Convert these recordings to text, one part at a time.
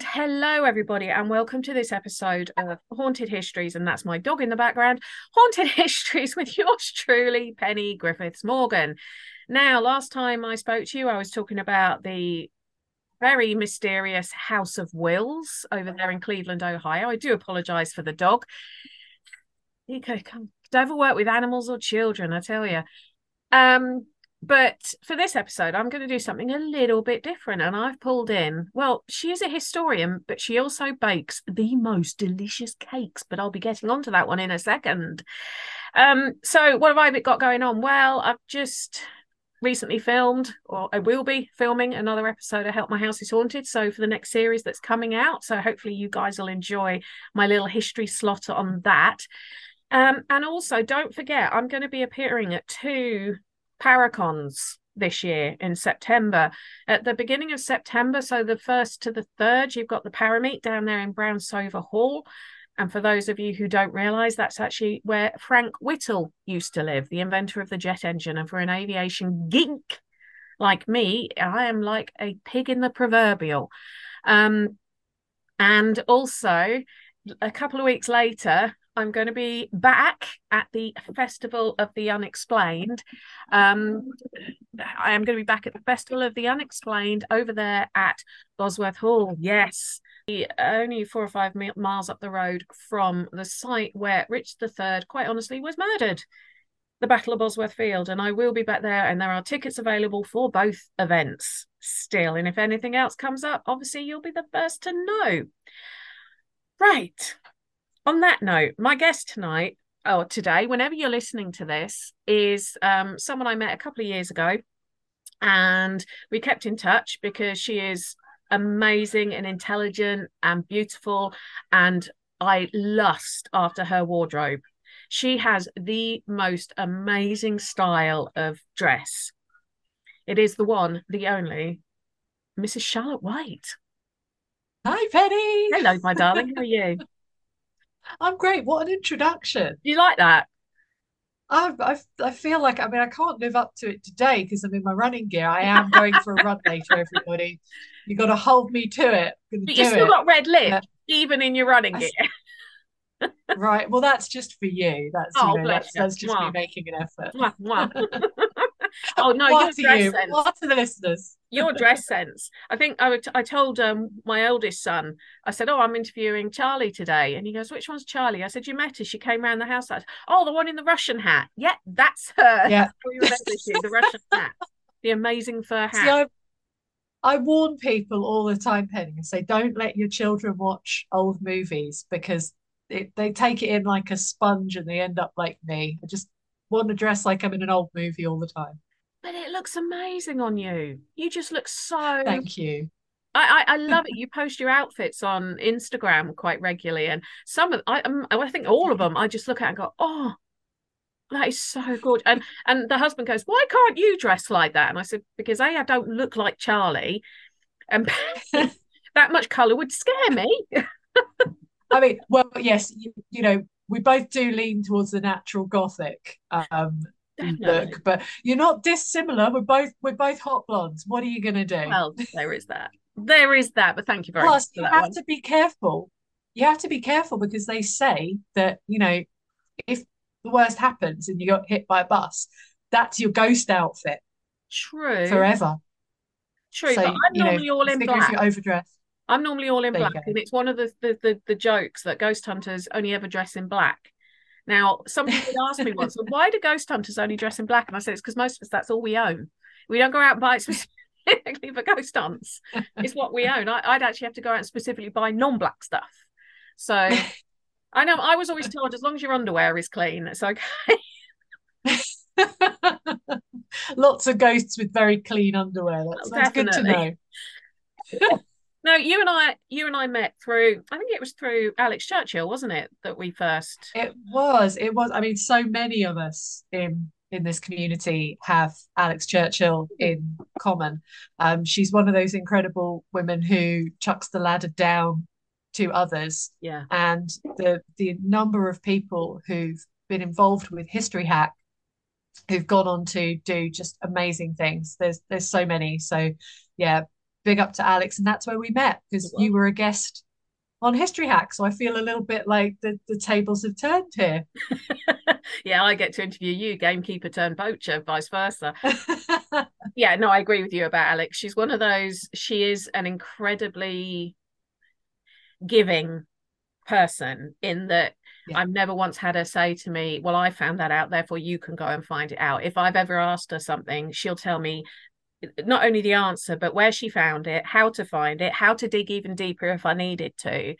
And hello, everybody, and welcome to this episode of Haunted Histories. And that's my dog in the background Haunted Histories with yours truly, Penny Griffiths Morgan. Now, last time I spoke to you, I was talking about the very mysterious House of Wills over there in Cleveland, Ohio. I do apologize for the dog. You can don't ever work with animals or children, I tell you. Um, but for this episode, I'm going to do something a little bit different. And I've pulled in, well, she is a historian, but she also bakes the most delicious cakes. But I'll be getting onto that one in a second. Um, so, what have I got going on? Well, I've just recently filmed, or I will be filming another episode of Help My House is Haunted. So, for the next series that's coming out. So, hopefully, you guys will enjoy my little history slot on that. Um, and also, don't forget, I'm going to be appearing at two Paracons this year in September. At the beginning of September, so the first to the third, you've got the Parameet down there in Brownsover Hall. And for those of you who don't realise, that's actually where Frank Whittle used to live, the inventor of the jet engine. And for an aviation geek like me, I am like a pig in the proverbial. Um, and also, a couple of weeks later, I'm going to be back at the Festival of the Unexplained. Um, I am going to be back at the Festival of the Unexplained over there at Bosworth Hall. Yes, only four or five miles up the road from the site where Richard III, quite honestly, was murdered. The Battle of Bosworth Field, and I will be back there. And there are tickets available for both events still. And if anything else comes up, obviously you'll be the first to know. Right on that note, my guest tonight or today, whenever you're listening to this, is um, someone I met a couple of years ago. And we kept in touch because she is amazing and intelligent and beautiful. And I lust after her wardrobe. She has the most amazing style of dress. It is the one, the only, Mrs. Charlotte White. Hi, Penny. Hello, my darling. How are you? I'm great. What an introduction. You like that? I, I, I feel like, I mean, I can't live up to it today because I'm in my running gear. I am going for a run later, everybody. You got to hold me to it. But you still it. got red lips, yeah. even in your running gear. right. Well, that's just for you. That's, oh, you know, that's, that's, just me making an effort. Mwah, oh no, what your dress you? sense. What to the listeners? your dress sense. I think I, would, I told um, my eldest son. I said, "Oh, I'm interviewing Charlie today," and he goes, "Which one's Charlie?" I said, "You met her. She came around the house." I Said, "Oh, the one in the Russian hat. Yeah, that's her. Yeah, the Russian hat, the amazing fur hat." See, I, I warn people all the time, Penny, and say, "Don't let your children watch old movies because." It, they take it in like a sponge and they end up like me. I just want to dress like I'm in an old movie all the time. But it looks amazing on you. You just look so. Thank you. I, I, I love it. You post your outfits on Instagram quite regularly, and some of I um, I think all of them. I just look at and go, oh, that is so good. And and the husband goes, why can't you dress like that? And I said, because a I don't look like Charlie, and that much color would scare me. I mean, well, yes, you, you know, we both do lean towards the natural gothic um, look, but you're not dissimilar. We're both we're both hot blondes. What are you going to do? Well, there is that. There is that. But thank you very Plus, much. you have one. to be careful. You have to be careful because they say that you know if the worst happens and you got hit by a bus, that's your ghost outfit. True. Forever. True, so, but I'm normally know, all in black. If you're overdressed. I'm normally all in there black, and it's one of the, the, the the jokes that ghost hunters only ever dress in black. Now, somebody did ask me once, well, why do ghost hunters only dress in black? And I said it's because most of us that's all we own. We don't go out and buy it specifically for ghost hunts. It's what we own. I, would actually have to go out and specifically buy non-black stuff. So I know I was always told as long as your underwear is clean, it's okay. Lots of ghosts with very clean underwear. That's, oh, that's good to know. No, you and I, you and I met through. I think it was through Alex Churchill, wasn't it, that we first? It was. It was. I mean, so many of us in in this community have Alex Churchill in common. Um, she's one of those incredible women who chucks the ladder down to others. Yeah. And the the number of people who've been involved with History Hack who've gone on to do just amazing things. There's there's so many. So yeah, big up to Alex, and that's where we met because you were a guest on History Hack. So I feel a little bit like the, the tables have turned here. yeah, I get to interview you, gamekeeper turned poacher, vice versa. yeah, no, I agree with you about Alex. She's one of those, she is an incredibly giving person in that yeah. I've never once had her say to me, Well, I found that out, therefore you can go and find it out. If I've ever asked her something, she'll tell me not only the answer, but where she found it, how to find it, how to dig even deeper if I needed to.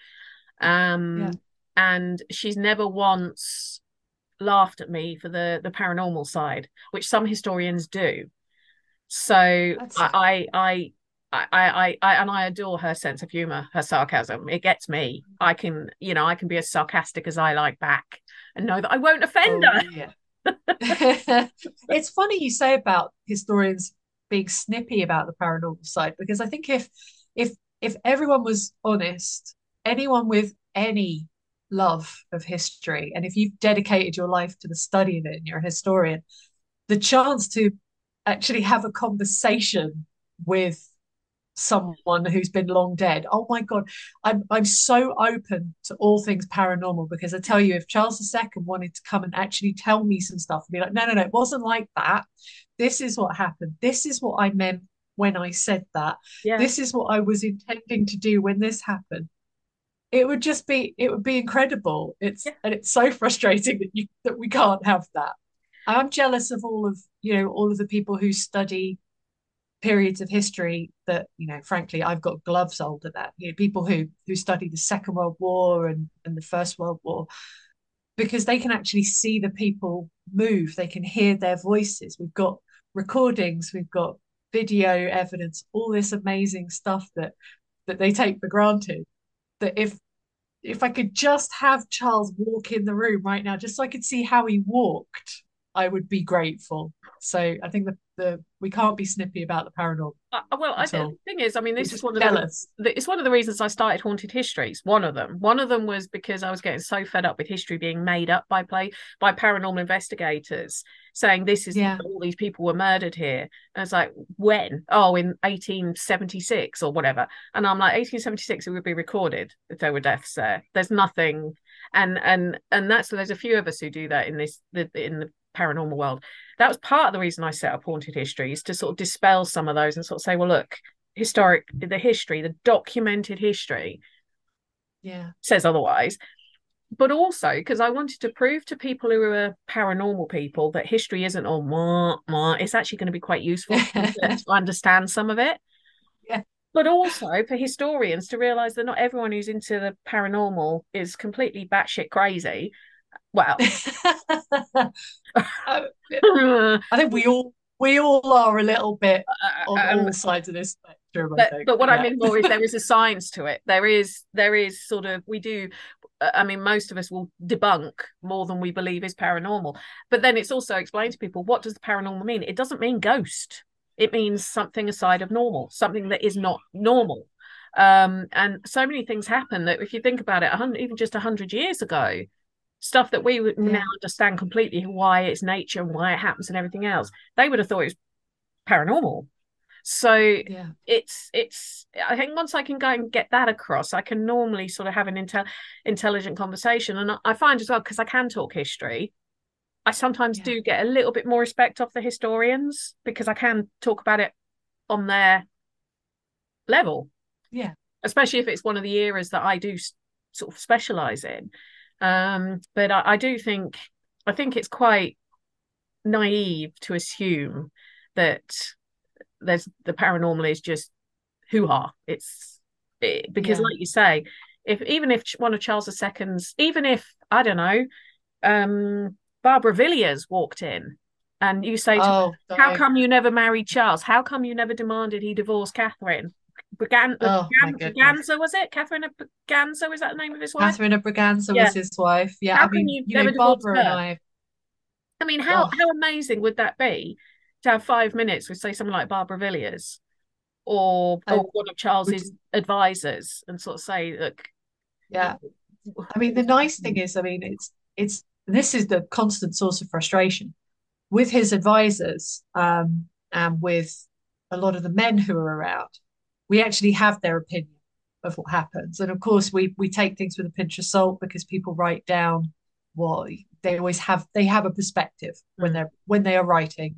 Um, yeah. And she's never once laughed at me for the the paranormal side, which some historians do. So I, I, I, I, I, and I adore her sense of humor, her sarcasm. It gets me. I can, you know, I can be as sarcastic as I like back, and know that I won't offend oh, her. Yeah. it's funny you say about historians being snippy about the paranormal side because I think if if if everyone was honest, anyone with any love of history, and if you've dedicated your life to the study of it and you're a historian, the chance to actually have a conversation with someone who's been long dead. Oh my God, I'm I'm so open to all things paranormal because I tell you, if Charles II wanted to come and actually tell me some stuff and be like, no, no, no, it wasn't like that. This is what happened. This is what I meant when I said that. Yeah. This is what I was intending to do when this happened. It would just be it would be incredible. It's yeah. and it's so frustrating that you that we can't have that. I'm jealous of all of you know all of the people who study periods of history that you know frankly i've got gloves older that. You know people who who study the second world war and and the first world war because they can actually see the people move. They can hear their voices. We've got recordings we've got video evidence all this amazing stuff that that they take for granted. That if if i could just have charles walk in the room right now just so i could see how he walked i would be grateful. So i think the the we can't be snippy about the paranormal. Uh, well, I think the thing is, I mean, this is one of the, it's one of the reasons I started Haunted Histories. One of them, one of them was because I was getting so fed up with history being made up by play by paranormal investigators, saying this is yeah. all these people were murdered here. And it's like, when? Oh, in 1876 or whatever. And I'm like, 1876, it would be recorded if there were deaths there. There's nothing and and and that's there's a few of us who do that in this the, in the paranormal world. That was part of the reason I set up Haunted Histories to sort of dispel some of those and sort of say, well, look, historic, the history, the documented history, yeah, says otherwise. But also because I wanted to prove to people who are paranormal people that history isn't all mwah, mwah. It's actually going to be quite useful to understand some of it. Yeah. But also for historians to realize that not everyone who's into the paranormal is completely batshit crazy well, I think we all we all are a little bit uh, on um, all sides of this spectrum. But, but what yeah. I mean more is there is a science to it. There is there is sort of we do. Uh, I mean, most of us will debunk more than we believe is paranormal. But then it's also explained to people what does the paranormal mean? It doesn't mean ghost. It means something aside of normal, something that is not normal. Um, and so many things happen that if you think about it, even just hundred years ago, stuff that we yeah. now understand completely why it's nature and why it happens and everything else they would have thought it was paranormal so yeah. it's it's i think once i can go and get that across i can normally sort of have an intel intelligent conversation and i find as well because i can talk history i sometimes yeah. do get a little bit more respect off the historians because i can talk about it on their level yeah especially if it's one of the eras that i do sort of specialize in um, but I, I do think I think it's quite naive to assume that there's the paranormal is just hoo ha. It's it, because, yeah. like you say, if even if one of Charles II's, even if I don't know, um, Barbara Villiers walked in, and you say, oh, her, "How come you never married Charles? How come you never demanded he divorce Catherine?" Bragan- oh, Braganza was it? Catherine of Braganza was that the name of his wife? Catherine of Braganza yeah. was his wife. Yeah, how I mean, you, you know, Barbara and I. I mean, how oh. how amazing would that be to have five minutes with say someone like Barbara Villiers or, or one of Charles's advisors and sort of say, look. Yeah, I mean, the nice thing is, I mean, it's it's this is the constant source of frustration with his advisors um, and with a lot of the men who are around we actually have their opinion of what happens. And of course, we we take things with a pinch of salt because people write down what they always have. They have a perspective when mm. they're when they are writing.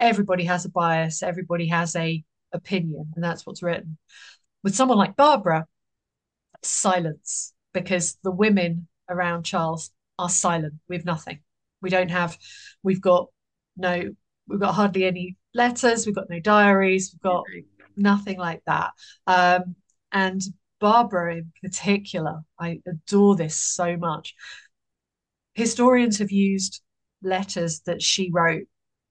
Everybody has a bias. Everybody has a opinion, and that's what's written. With someone like Barbara, silence because the women around Charles are silent. We have nothing. We don't have. We've got no. We've got hardly any letters. We've got no diaries. We've got nothing like that. Um, and Barbara in particular, I adore this so much. Historians have used letters that she wrote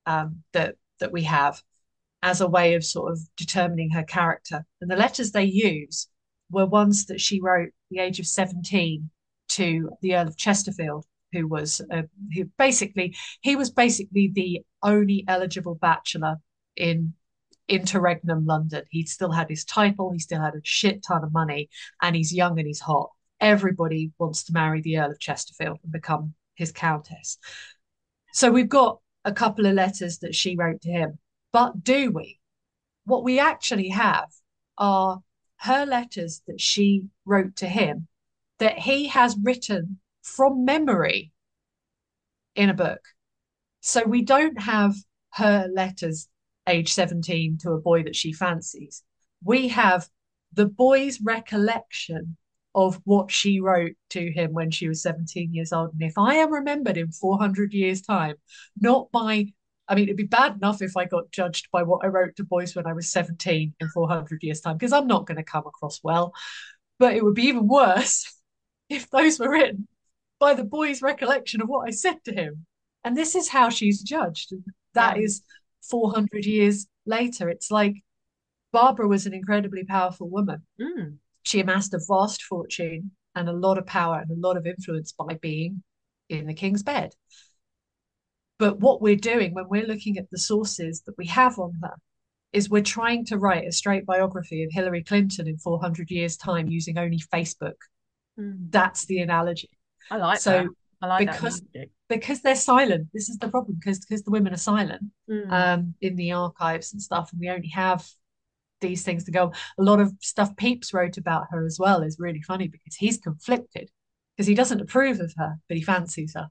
um, that that we have as a way of sort of determining her character. And the letters they use were ones that she wrote at the age of 17 to the Earl of Chesterfield, who was uh, who basically he was basically the only eligible bachelor in interregnum London. He still had his title, he still had a shit ton of money, and he's young and he's hot. Everybody wants to marry the Earl of Chesterfield and become his countess. So we've got a couple of letters that she wrote to him. But do we? What we actually have are her letters that she wrote to him that he has written from memory in a book. So we don't have her letters age 17 to a boy that she fancies. We have the boy's recollection of what she wrote to him when she was 17 years old. And if I am remembered in 400 years' time, not by, I mean, it'd be bad enough if I got judged by what I wrote to boys when I was 17 in 400 years' time, because I'm not going to come across well. But it would be even worse if those were written by the boy's recollection of what I said to him. And this is how she's judged. That yeah. is 400 years later. It's like Barbara was an incredibly powerful woman. Mm. She amassed a vast fortune and a lot of power and a lot of influence by being in the king's bed. But what we're doing when we're looking at the sources that we have on her is we're trying to write a straight biography of Hillary Clinton in 400 years' time using only Facebook. Mm. That's the analogy. I like so that. I like because because they're silent. This is the problem because because the women are silent mm. um, in the archives and stuff, and we only have these things to go. A lot of stuff Pepys wrote about her as well is really funny because he's conflicted because he doesn't approve of her, but he fancies her.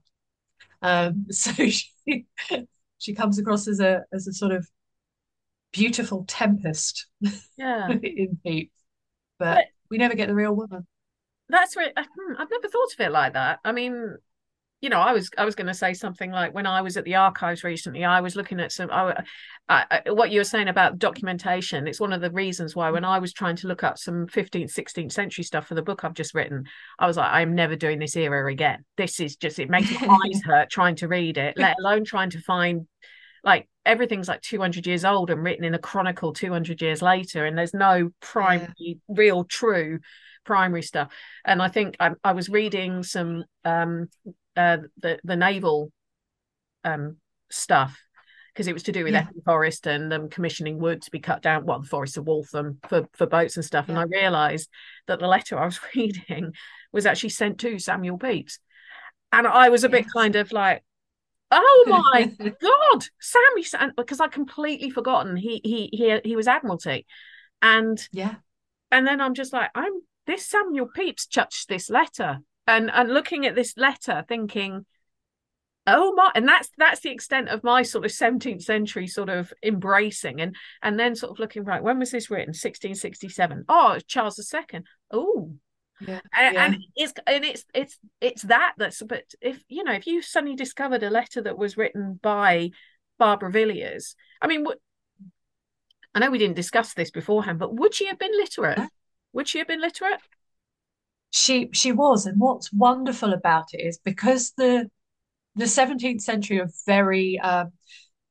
Um, so she she comes across as a as a sort of beautiful tempest yeah. in Pepys, but, but we never get the real woman that's really hmm, I've never thought of it like that. I mean, you know, I was I was going to say something like when I was at the archives recently, I was looking at some I, I, what you were saying about documentation. It's one of the reasons why when I was trying to look up some 15th, 16th century stuff for the book I've just written, I was like, I'm never doing this era again. This is just it makes my eyes hurt trying to read it, let alone trying to find like everything's like 200 years old and written in a chronicle 200 years later, and there's no primary, yeah. real, true primary stuff. And I think I, I was reading some um, uh, the the naval um, stuff because it was to do with yeah. Epping Forest and them commissioning wood to be cut down. Well, the forests of Waltham for for boats and stuff. Yeah. And I realised that the letter I was reading was actually sent to Samuel Pepys, and I was a yes. bit kind of like. Oh my God, Sammy! Because I'd completely forgotten he he he he was Admiralty, and yeah, and then I'm just like I'm this Samuel Pepys touched this letter and and looking at this letter thinking oh my and that's that's the extent of my sort of 17th century sort of embracing and and then sort of looking right when was this written? 1667 oh charles ii oh yeah, and, yeah. and it's and it's it's it's that that's but if you know if you suddenly discovered a letter that was written by barbara villiers i mean what i know we didn't discuss this beforehand but would she have been literate? Would she have been literate? She she was, and what's wonderful about it is because the the 17th century are very um,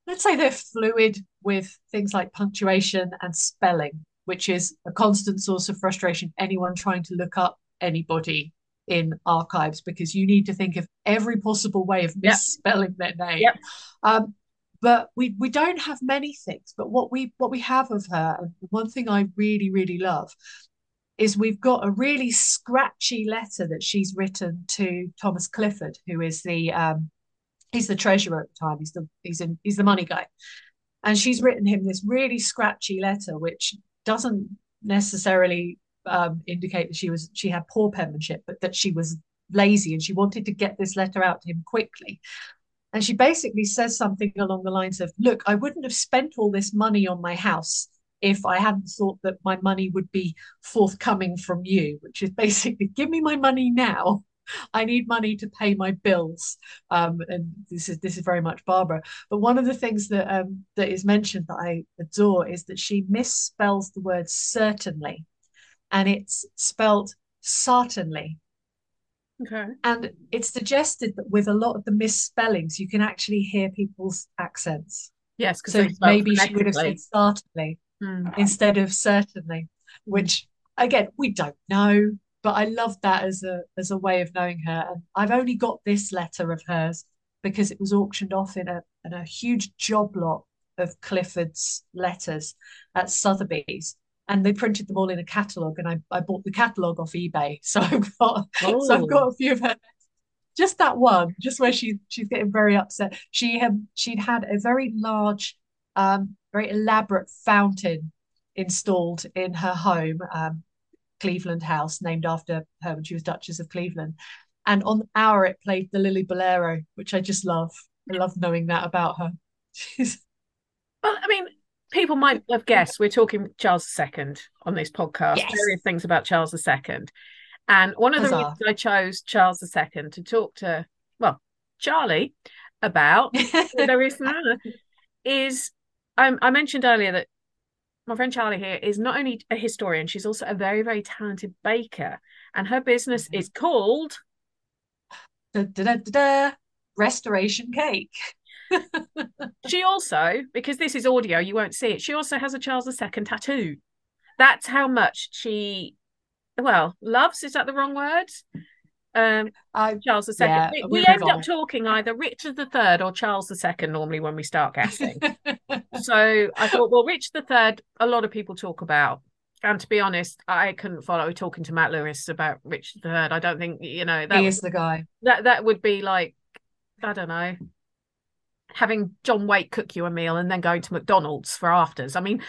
let's say they're fluid with things like punctuation and spelling, which is a constant source of frustration. Anyone trying to look up anybody in archives because you need to think of every possible way of misspelling yep. their name. Yep. Um, but we we don't have many things. But what we what we have of her, and one thing I really really love is we've got a really scratchy letter that she's written to Thomas Clifford, who is the um, he's the treasurer at the time. He's the he's in he's the money guy, and she's written him this really scratchy letter, which doesn't necessarily um, indicate that she was she had poor penmanship, but that she was lazy and she wanted to get this letter out to him quickly. And she basically says something along the lines of, Look, I wouldn't have spent all this money on my house if I hadn't thought that my money would be forthcoming from you, which is basically give me my money now. I need money to pay my bills. Um, and this is this is very much Barbara. But one of the things that um, that is mentioned that I adore is that she misspells the word certainly, and it's spelt certainly. Okay. And it's suggested that with a lot of the misspellings, you can actually hear people's accents. Yes, so maybe she would have said certainly mm. instead of certainly, which again we don't know, but I love that as a as a way of knowing her. And I've only got this letter of hers because it was auctioned off in a in a huge job lot of Clifford's letters at Sotheby's and they printed them all in a catalogue and I, I bought the catalogue off eBay. So I've got oh. so I've got a few of her just that one, just where she she's getting very upset. She had she'd had a very large, um, very elaborate fountain installed in her home, um, Cleveland House, named after her when she was Duchess of Cleveland. And on the hour it played the Lillibullero, which I just love. I love knowing that about her. She's well, I mean, people might have guessed we're talking Charles II on this podcast, yes. various things about Charles II. And one of the reasons I chose Charles II to talk to, well, Charlie about there is I, I mentioned earlier that my friend Charlie here is not only a historian, she's also a very, very talented baker. And her business mm-hmm. is called da, da, da, Restoration Cake she also, because this is audio, you won't see it. She also has a Charles II tattoo. That's how much she, well, loves. Is that the wrong word? Um, I, Charles II. Yeah, we, we end up talking either Richard III or Charles II normally when we start guessing. so I thought, well, Richard III, a lot of people talk about. And to be honest, I couldn't follow talking to Matt Lewis about Richard III. I don't think you know that he is the guy. That that would be like, I don't know, having John Waite cook you a meal and then going to McDonald's for afters. I mean,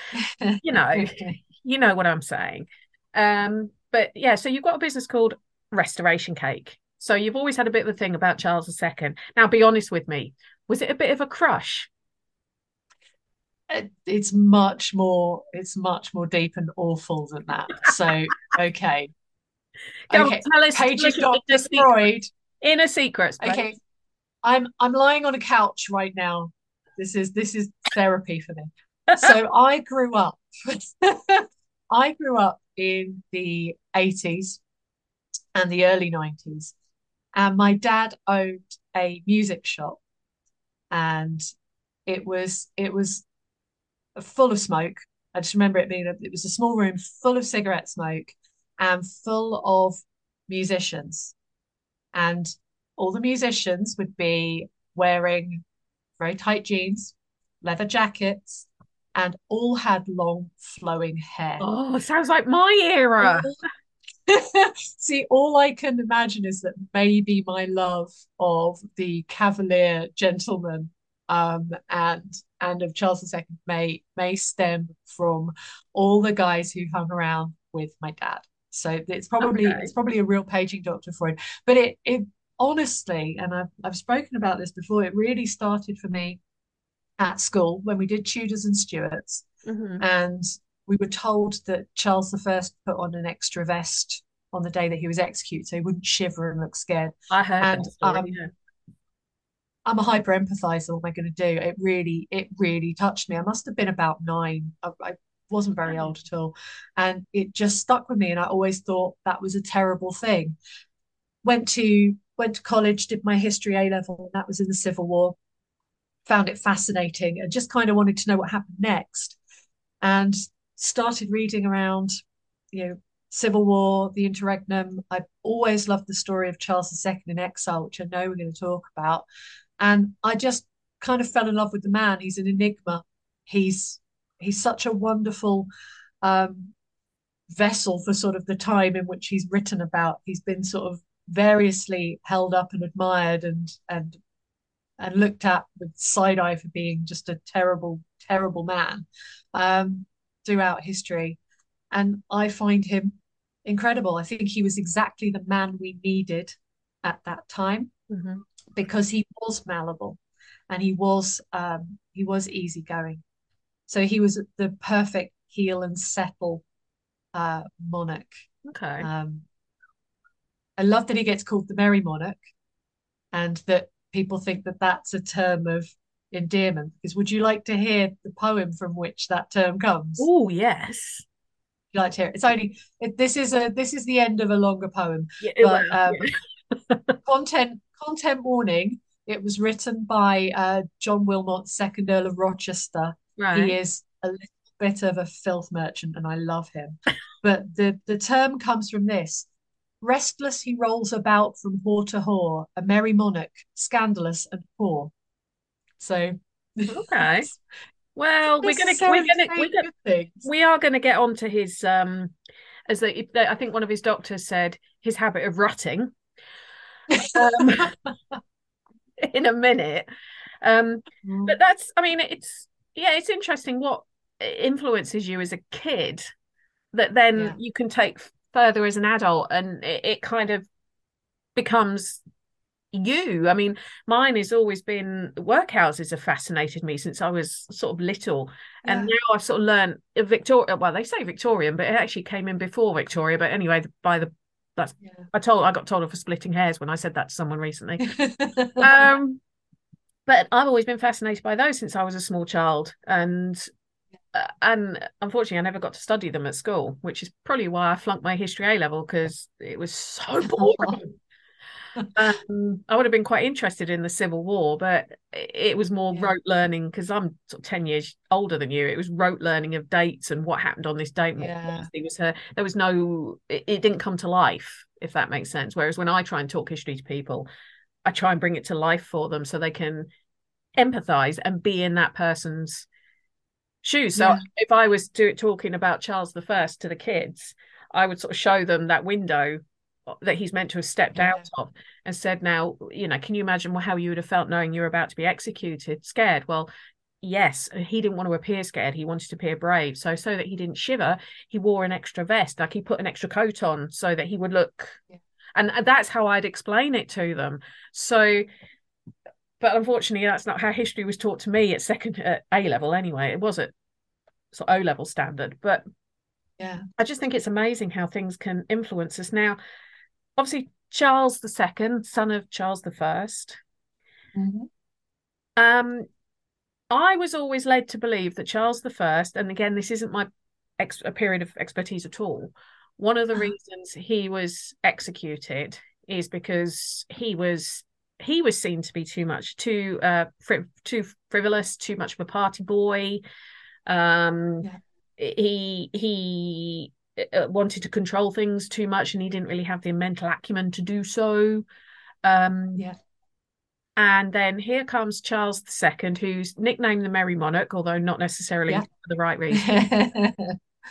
you know, you know what I'm saying. Um, but yeah, so you've got a business called Restoration Cake. So you've always had a bit of a thing about Charles II. Now, be honest with me, was it a bit of a crush? It's much more. It's much more deep and awful than that. So, okay. Go okay. On, tell us. Pages got destroyed. Inner secrets. Okay. I'm I'm lying on a couch right now. This is this is therapy for me. So I grew up. I grew up in the 80s and the early 90s. And my dad owned a music shop. And it was it was full of smoke. I just remember it being a, it was a small room full of cigarette smoke and full of musicians. And all the musicians would be wearing very tight jeans, leather jackets, and all had long flowing hair. Oh, sounds like my era. See, all I can imagine is that maybe my love of the Cavalier gentleman um, and and of Charles II may may stem from all the guys who hung around with my dad. So it's probably okay. it's probably a real paging doctor Freud. But it it honestly, and I've, I've spoken about this before, it really started for me at school when we did Tudors and Stuarts. Mm-hmm. And we were told that Charles I put on an extra vest on the day that he was executed so he wouldn't shiver and look scared. I heard and, story, um, yeah. I'm a hyper empathizer. What am I going to do? It really, it really touched me. I must have been about nine. I, I wasn't very old at all. And it just stuck with me. And I always thought that was a terrible thing. Went to went to college, did my history A level, and that was in the Civil War. Found it fascinating and just kind of wanted to know what happened next. And started reading around, you know, Civil War, the interregnum. I've always loved the story of Charles II in exile, which I know we're going to talk about. And I just kind of fell in love with the man. He's an enigma. He's he's such a wonderful um, vessel for sort of the time in which he's written about. He's been sort of variously held up and admired and and and looked at with side eye for being just a terrible, terrible man um, throughout history. and I find him incredible. I think he was exactly the man we needed at that time hmm because he was malleable and he was um, he was easygoing. So he was the perfect heal and settle uh, monarch. Okay. Um, I love that he gets called the Merry Monarch, and that people think that that's a term of endearment. Because would you like to hear the poem from which that term comes? Oh, yes. You like to hear it? It's only it, this is a this is the end of a longer poem, Yeah, but um, content content warning. It was written by uh, John Wilmot, second Earl of Rochester. yeah. He is a little bit of a filth merchant, and I love him. But the the term comes from this. Restless he rolls about from whore to whore, a merry monarch, scandalous and poor. So Okay. Well, we're gonna we're gonna we're gonna good things. we are gonna get on to his um as the, I think one of his doctors said his habit of rutting um in a minute. Um but that's I mean it's yeah, it's interesting what influences you as a kid that then Yeah. you can take further as an adult and it, it kind of becomes you. I mean, mine has always been workhouses have fascinated me since I was sort of little. And now I've sort of learned Victoria, well, they say Victorian, but it actually came in before Victoria. But anyway, by the that's Yeah. I told I got told off for splitting hairs when I said that to someone recently. Um, but I've always been fascinated by those since I was a small child, and uh, and unfortunately, I never got to study them at school, which is probably why I flunked my history A level because it was so boring. Um, I would have been quite interested in the Civil War, but it it was more Yeah. rote learning because I'm sort of 10 years older than you. It was rote learning of dates and what happened on this date Yeah. policy was her. There was no, it, it didn't come to life, if that makes sense. Whereas when I try and talk history to people, I try and bring it to life for them so they can empathize and be in that person's shoes. So Yeah. if I was do, talking about Charles the First to the kids, I would sort of show them that window that he's meant to have stepped Yeah. out of and said, now, you know, can you imagine how you would have felt knowing you were about to be executed, scared? Well, yes, he didn't want to appear scared. He wanted to appear brave. So, so that he didn't shiver, he wore an extra vest, like he put an extra coat on so that he would look. Yeah. And that's how I'd explain it to them. So, but unfortunately, that's not how history was taught to me at second at A level. Anyway, it was at sort of O level standard. But Yeah. I just think it's amazing how things can influence us. Now, obviously, Charles the Second, son of Charles the First. Mhm. Um, I was always led to believe that Charles the First, and again, this isn't my ex- a period of expertise at all. One of the Uh-huh. reasons he was executed is because he was he was seen to be too much, too uh, fri- too frivolous, too much of a party boy. Um, Yeah. he he wanted to control things too much, and he didn't really have the mental acumen to do so. Um, Yeah. and then here comes Charles II, who's nicknamed the Merry Monarch, although not necessarily Yeah. for the right reason.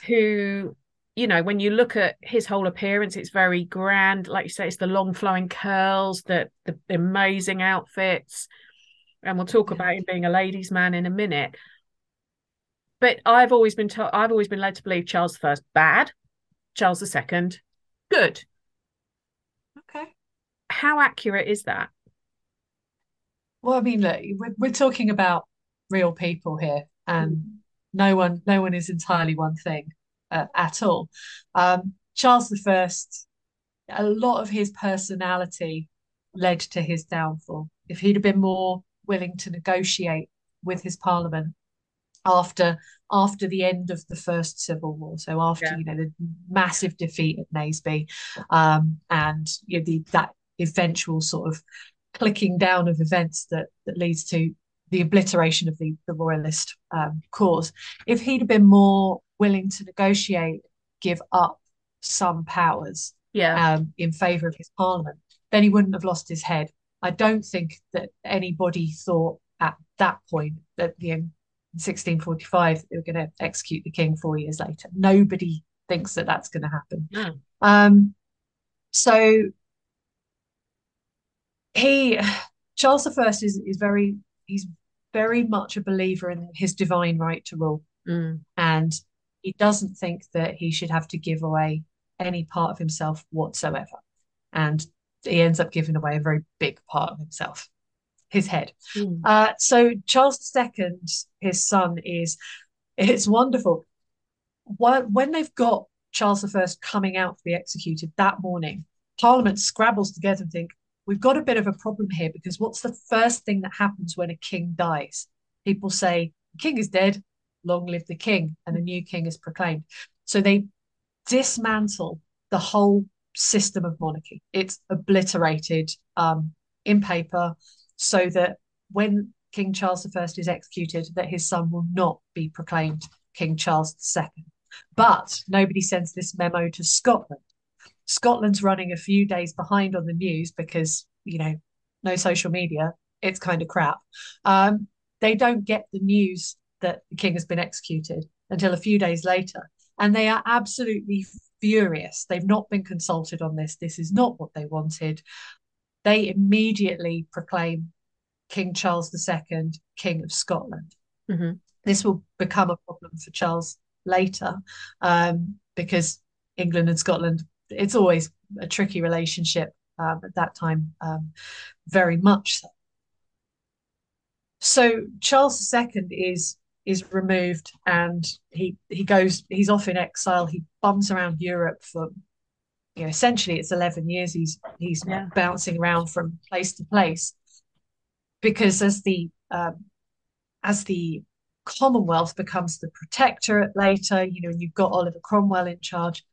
Who, you know, when you look at his whole appearance, it's very grand. Like you say, it's the long flowing curls, the the amazing outfits, and we'll talk Yeah. about him being a ladies' man in a minute. But I've always been told, I've always been led to believe Charles I bad, Charles the Second good. Okay. How accurate is that? Well, I mean, look, we're, we're talking about real people here, and no one, no one is entirely one thing uh, at all. Um, Charles the First, a lot of his personality led to his downfall. If he'd have been more willing to negotiate with his parliament after after the end of the First Civil War, so after Yeah. you know the massive defeat at Naseby, um, and you know, the that eventual sort of clicking down of events that that leads to the obliteration of the, the royalist um, cause. If he'd have been more willing to negotiate, give up some powers Yeah. um, in favour of his parliament, then he wouldn't have lost his head. I don't think that anybody thought at that point that the 1645 they were going to execute the king four years later. Nobody thinks that that's going to happen. No. Um, so he, Charles First, is is very he's very much a believer in his divine right to rule, Mm. and he doesn't think that he should have to give away any part of himself whatsoever. And he ends up giving away a very big part of himself, his head. Mm. Uh, so Charles II, his son, is it's wonderful. When they've got Charles I coming out to be executed that morning, Parliament scrabbles together and think, we've got a bit of a problem here because what's the first thing that happens when a king dies? People say, the king is dead, long live the king, and a new king is proclaimed. So they dismantle the whole system of monarchy. It's obliterated um, in paper so that when King Charles I is executed, that his son will not be proclaimed King Charles II. But nobody sends this memo to Scotland. Scotland's running a few days behind on the news because, you know, no social media. It's kind of crap. Um, they don't get the news that the king has been executed until a few days later. And they are absolutely furious. They've not been consulted on this. This is not what they wanted. They immediately proclaim King Charles II King of Scotland. Mm-hmm. This will become a problem for Charles later um, because England and Scotland, it's always a tricky relationship um, at that time, um, very much so. So Charles II is is removed and he he goes he's off in exile he bums around europe for you know essentially it's 11 years he's he's yeah. bouncing around from place to place. Because as the um, as the commonwealth becomes the protectorate later you know you've got oliver cromwell in charge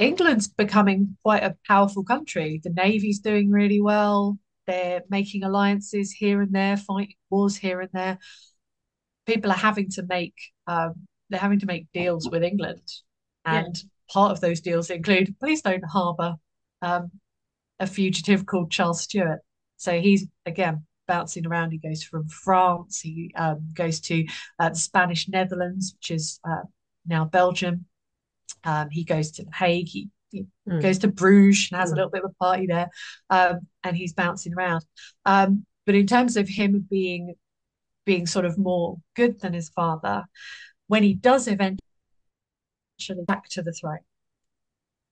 england's becoming quite a powerful country. The navy's doing really well. They're making alliances here and there fighting wars here and there. People are having to make um, they're having to make deals with England, and yeah. Part of those deals include please don't harbour um, a fugitive called Charles Stuart. So he's again bouncing around. He goes from France, he um, goes to uh, the Spanish Netherlands, which is uh, now Belgium. Um, he goes to The Hague. He, he mm. goes to Bruges and has mm. a little bit of a party there, um, and he's bouncing around. Um, but in terms of him being being sort of more good than his father, when he does eventually back to the throne,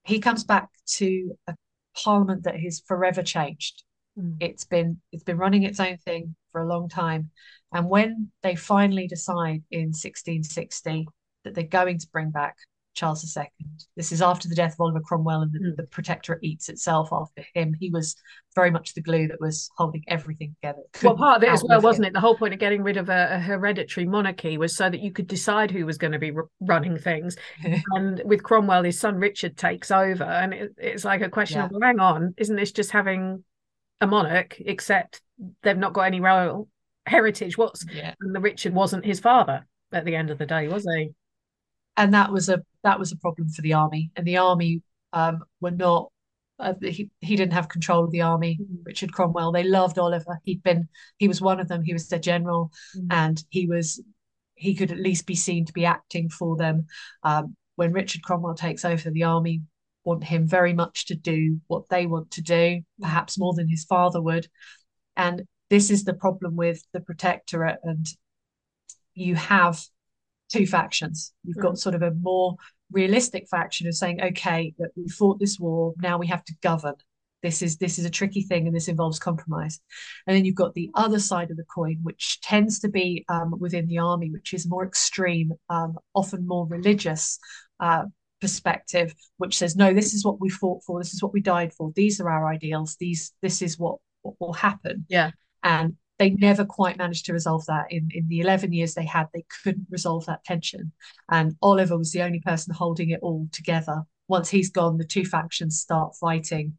he comes back to a parliament that has forever changed. Mm. It's been it's been running its own thing for a long time. And when they finally decide in 1660 that they're going to bring back Charles II. This is after the death of Oliver Cromwell and the, mm. the protectorate eats itself after him. He was very much the glue that was holding everything together. Well, part of it as well, wasn't him. it? The whole point of getting rid of a, a, hereditary monarchy was so that you could decide who was going to be r- running things. and with Cromwell, his son Richard takes over, and it, it's like a question yeah. of, well, hang on, isn't this just having a monarch, except they've not got any royal heritage? What's yeah. and the Richard wasn't his father at the end of the day, was he? and that was a that was a problem for the army. And the army um, were not uh, he, he didn't have control of the army mm. richard cromwell. They loved oliver. He'd been he was one of them. He was their general. Mm. and he was he could at least be seen to be acting for them. Um, when richard cromwell takes over the army want him very much to do what they want to do perhaps more than his father would. And this is the problem with the protectorate. And you have two factions. You've mm. got sort of a more realistic faction of saying, okay, that we fought this war, now we have to govern. This is this is a tricky thing, and this involves compromise. And then you've got the other side of the coin, which tends to be um, within the army, which is more extreme, um, often more religious uh, perspective, which says, no, this is what we fought for, this is what we died for, these are our ideals, these this is what what will happen. Yeah. And they never quite managed to resolve that in, in the 11 years they had they couldn't resolve that tension. And oliver was the only person holding it all together. Once he's gone the two factions start fighting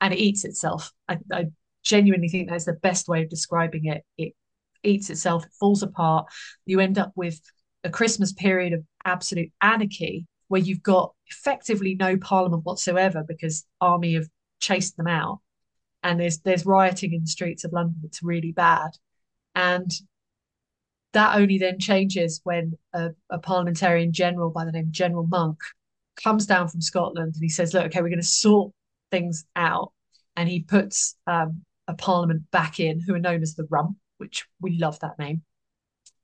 and it eats itself. I, I genuinely think that's the best way of describing it. It eats itself it falls apart. You end up with a christmas period of absolute anarchy where you've got effectively no parliament whatsoever because army have chased them out and there's there's rioting in the streets of London. It's really bad, and that only then changes when a, a parliamentarian general by the name of General Monk comes down from Scotland and he says, "Look, okay, we're going to sort things out," and he puts um, a parliament back in, who are known as the Rump, which we love that name.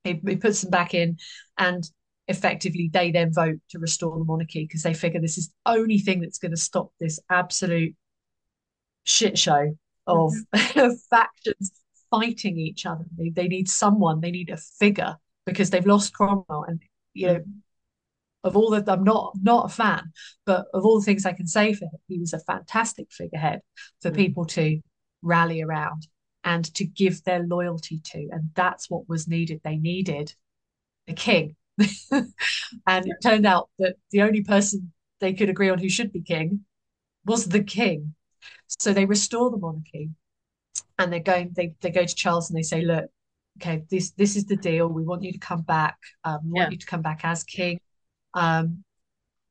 He, he puts them back in, and effectively they then vote to restore the monarchy because they figure this is the only thing that's going to stop this absolute shit show of mm-hmm. factions fighting each other. They, they need someone, they need a figure because they've lost Cromwell. And, you know, of all that, I'm not not a fan, but of all the things I can say for him, he was a fantastic figurehead for mm-hmm. people to rally around and to give their loyalty to. And that's what was needed. They needed a king. and it turned out that the only person they could agree on who should be king was the king. So they restore the monarchy and they're going, they, they go to Charles and they say, look, okay, this this is the deal. We want you to come back. Um, we yeah. want you to come back as king. Um,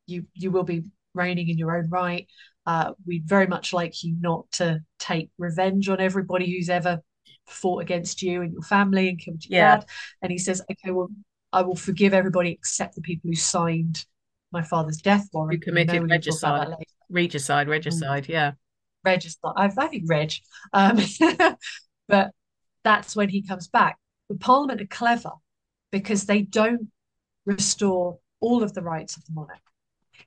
you you will be reigning in your own right. Uh, we'd very much like you not to take revenge on everybody who's ever fought against you and your family and killed your yeah. dad. And he says, okay, well, I will forgive everybody except the people who signed my father's death warrant. Who committed regicide, regicide, regicide, mm. yeah. Regicide. I, I think reg. Um, but that's when he comes back. The Parliament are clever because they don't restore all of the rights of the monarch.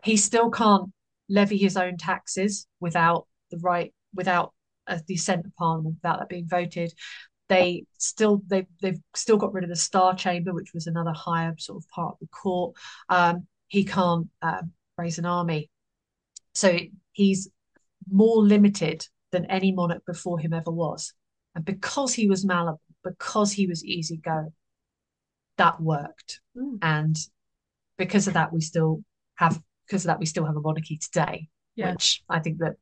He still can't levy his own taxes without the right, without a, the assent of Parliament, without that being voted. They still they they've still got rid of the Star Chamber, which was another higher sort of part of the court. Um, he can't um, raise an army, so he's more limited than any monarch before him ever was. And because he was malleable, because he was easygoing, that worked. Mm. And because of that, we still have because of that we still have a monarchy today. Yeah. Which I think that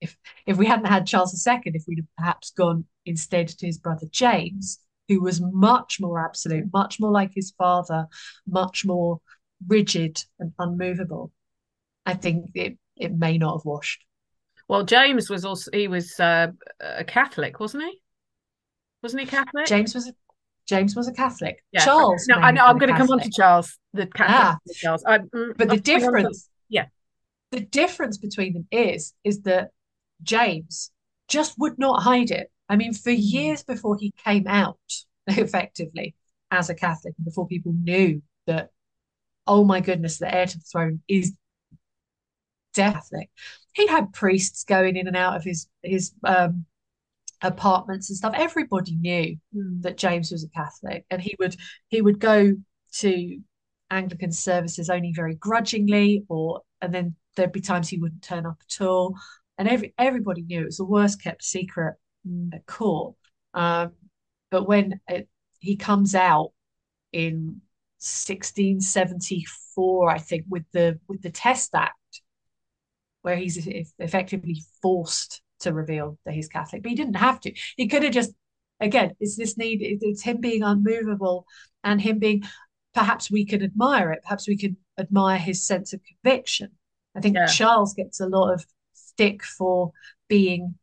if if we hadn't had Charles II, if we'd have perhaps gone instead to his brother James, who was much more absolute, much more like his father, much more rigid and unmovable, I think it it may not have washed. Well, James was also he was uh, a Catholic, wasn't he? Wasn't he Catholic? James was a James was a Catholic. Yeah. Charles. No, I know. I'm going to come on to Charles, the Catholic. Ah. Charles. I, mm, but the difference, yeah, the difference between them is is that James just would not hide it. I mean, for mm. years before he came out, effectively as a Catholic, and before people knew that, oh my goodness, the heir to the throne is Catholic, he had priests going in and out of his his um, apartments and stuff. Everybody knew mm. that James was a Catholic, and he would he would go to Anglican services only very grudgingly, or and then there'd be times he wouldn't turn up at all, and every everybody knew it was the worst kept secret mm. at court. Um, but when it, he comes out in 1674, I think, with the with the Test Act, where he's effectively forced to reveal that he's Catholic, but he didn't have to. He could have just, again, it's this need, it's him being unmovable and him being, perhaps we can admire it, perhaps we can admire his sense of conviction. I think yeah. Charles gets a lot of stick for being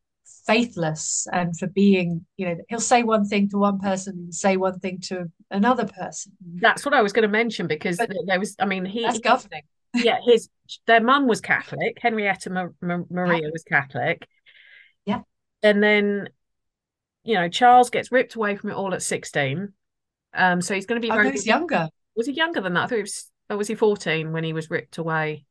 faithless and for being, you know, he'll say one thing to one person and say one thing to another person. That's what I was going to mention because but there was, I mean, he. That's governing. Yeah, his their mum was Catholic. Henrietta Ma- Ma- Maria was Catholic, yeah. And then, you know, Charles gets ripped away from it all at 16. Um, so he's going to be oh, very. he's younger. Was he younger than that? I thought he was. Or was he 14 when he was ripped away?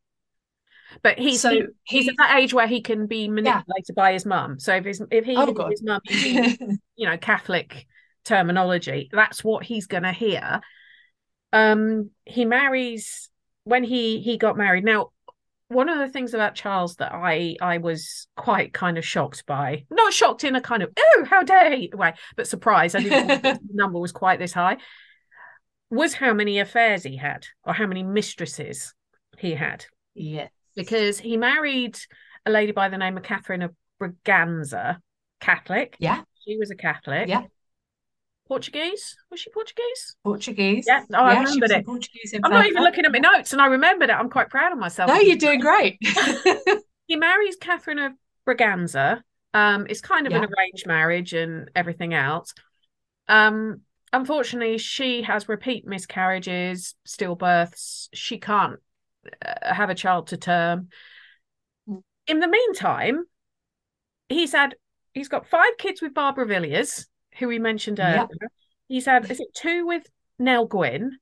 But he's so he, he's at that age where he can be manipulated yeah. by his mum. So if his if he oh, his mum you know, Catholic terminology, that's what he's gonna hear. Um he marries when he he got married. Now one of the things about Charles that I I was quite kind of shocked by, not shocked in a kind of oh how dare he way, but surprised I didn't think the number was quite this high, was how many affairs he had or how many mistresses he had. Yeah, because he married a lady by the name of Catherine of Braganza, Catholic. Yeah, she was a Catholic. Yeah, Portuguese? Was she Portuguese? Portuguese. Yeah, oh, I remembered it. Portuguese I'm not even looking at my notes, and I remembered it. I'm quite proud of myself. No, you're doing great. he marries Catherine of Braganza. Um, it's kind of yeah. an arranged marriage and everything else. Um, unfortunately, she has repeat miscarriages, stillbirths. She can't uh, have a child to term. Mm. In the meantime, he's had he's got five kids with Barbara Villiers who we mentioned earlier. He's had is it two with Nell Gwyn,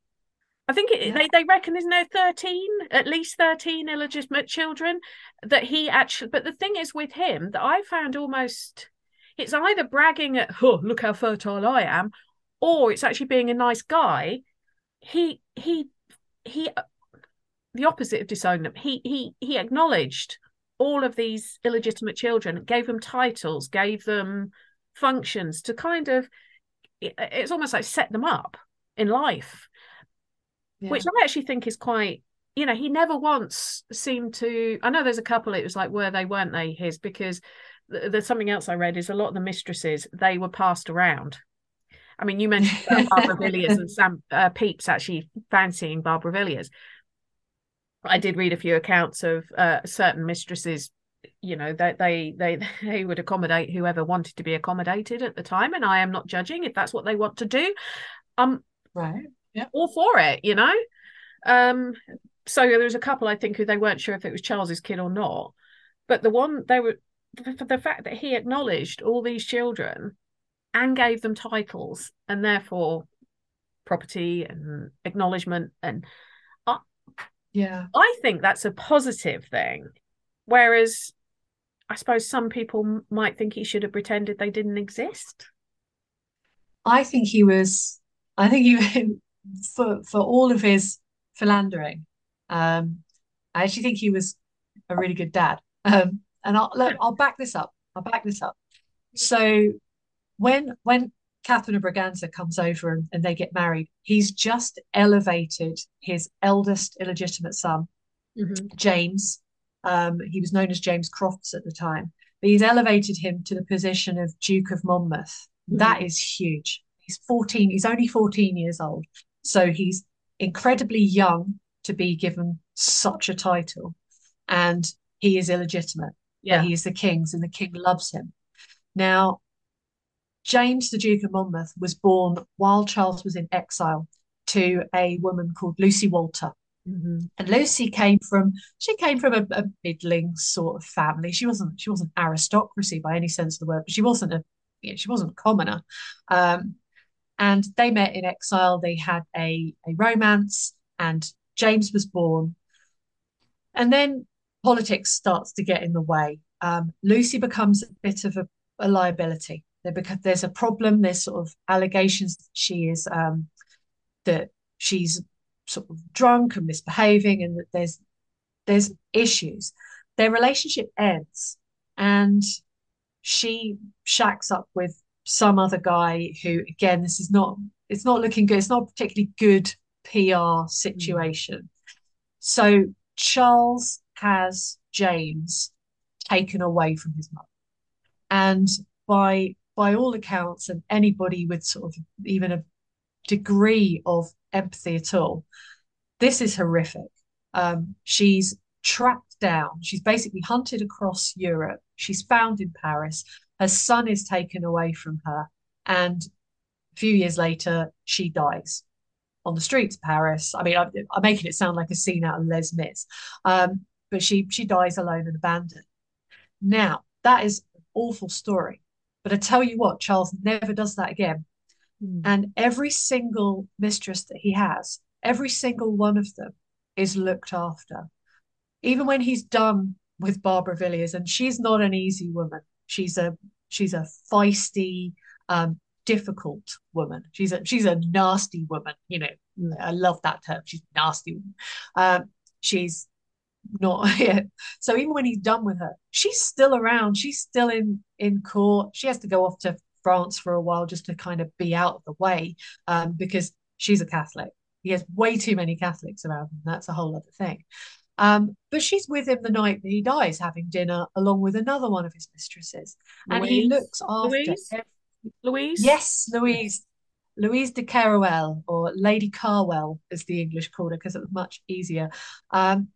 I think it, yeah. they they reckon isn't there thirteen, at least thirteen illegitimate children that he actually. But the thing is with him that I found almost it's either bragging at oh look how fertile I am, or it's actually being a nice guy. He he he the opposite of disowning them. He he he acknowledged all of these illegitimate children, gave them titles, gave them functions to kind of it's almost like set them up in life yeah. which i actually think is quite you know he never once seemed to i know there's a couple it was like were they weren't they his because there's something else i read is a lot of the mistresses they were passed around i mean you mentioned barbara villiers and sam uh, Pepys actually fancying barbara villiers i did read a few accounts of uh, certain mistresses you know that they, they they would accommodate whoever wanted to be accommodated at the time and i am not judging if that's what they want to do. Um right yeah. all for it you know? Um so there was a couple i think who they weren't sure if it was charles's kid or not but the one they were the, the fact that he acknowledged all these children and gave them titles and therefore property and acknowledgement and I, yeah. I think that's a positive thing whereas I suppose some people might think he should have pretended they didn't exist. I think he was. I think he for for all of his philandering. Um, I actually think he was a really good dad. Um, and I'll look, I'll back this up. I'll back this up. So when when Catherine of Braganza comes over and, and they get married, he's just elevated his eldest illegitimate son, mm-hmm. James, um, he was known as James Crofts at the time, but he's elevated him to the position of Duke of Monmouth. Mm-hmm. That is huge. He's 14, he's only 14 years old. So he's incredibly young to be given such a title. And he is illegitimate. Yeah. He is the king's, and the king loves him. Now, James, the Duke of Monmouth, was born while Charles was in exile to a woman called Lucy Walter. Mm-hmm. And Lucy came from she came from a, a, middling sort of family. She wasn't she wasn't aristocracy by any sense of the word, but she wasn't a you know, she wasn't a commoner. Um, and they met in exile. They had a a romance, and James was born. And then politics starts to get in the way. Um, Lucy becomes a bit of a, a liability. Because there's a problem. There's sort of allegations that she is um, that she's sort of drunk and misbehaving and that there's there's issues their relationship ends and she shacks up with some other guy who again this is not it's not looking good it's not a particularly good pr situation. So charles has james taken away from his mother. And by by all accounts and anybody with sort of even a degree of empathy at all. This is horrific. Um, she's tracked down. She's basically hunted across Europe. She's found in Paris. Her son is taken away from her. And a few years later, she dies on the streets of Paris. I mean, I'm, I'm making it sound like a scene out of Les Mis. Um, but she she dies alone and abandoned. Now, that is an awful story. But I tell you what, Charles never does that again. Mm. And every single mistress that he has, every single one of them is looked after. Even when he's done with Barbara Villiers, and she's not an easy woman. She's a she's a feisty, um, difficult woman. She's a she's a nasty woman. You know. I love that term. She's nasty. Um, she's not yeah. So even when he's done with her, she's still around. She's still in in court. She has to go off to France for a while just to kind of be out of the way um, because she's a Catholic. He has way too many Catholics around him. That's a whole other thing. Um, but she's with him the night that he dies, having dinner along with another one of his mistresses. Louise. And he looks after Louise. Louise? Yes, Louise. Louise de Keroualle, or Lady Carwell, as the English called her, because it was much easier. Um,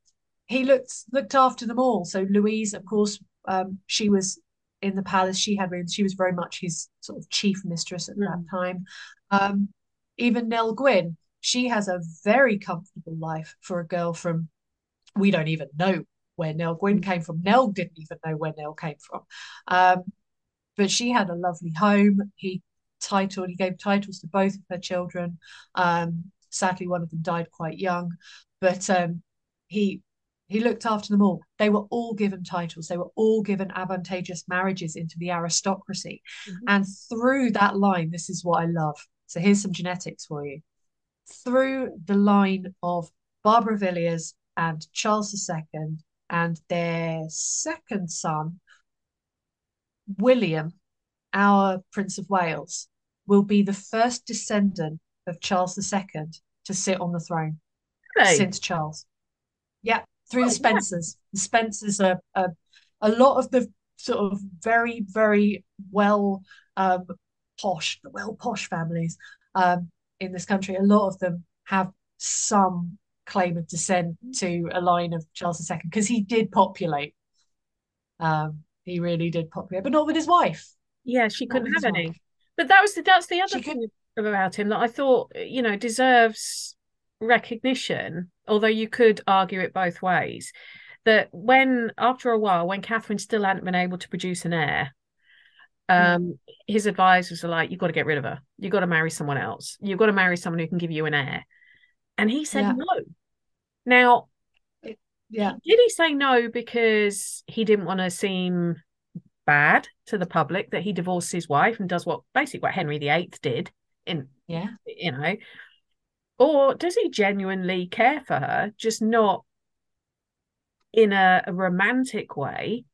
he looked looked after them all. So Louise, of course, um, she was in the palace she had rooms she was very much his sort of chief mistress at mm. that time. Um, even nell gwyn she has a very comfortable life for a girl from we don't even know where nell gwyn mm. came from. Nell didn't even know where nell came from. Um, but she had a lovely home. He titled he gave titles to both of her children. Um, sadly, one of them died quite young, but um, he he looked after them all. They were all given titles. They were all given advantageous marriages into the aristocracy. Mm-hmm. And through that line, this is what I love. So here's some genetics for you. Through the line of Barbara Villiers and Charles II and their second son, William, our Prince of Wales, will be the first descendant of Charles II to sit on the throne since Charles. Yeah, through oh, the Spencers. Yeah. The Spencers are, are a lot of the sort of very, very well um, posh, the well posh families um, in this country. A lot of them have some claim of descent to a line of Charles II because he did populate. Um, he really did populate, but not with his wife. Yeah, she couldn't have any. Wife. But that was the, that's the other she thing could... about him that I thought you know deserves recognition, although you could argue it both ways. That when, after a while, when Catherine still hadn't been able to produce an heir, um, mm. his advisors were like, "You've got to get rid of her. You've got to marry someone else. You've got to marry someone who can give you an heir." And he said yeah. no. Now, yeah, did he say no because he didn't want to seem bad to the public that he divorced his wife and does what basically what Henry VIII did in yeah you know or does he genuinely care for her, just not in a, a romantic way?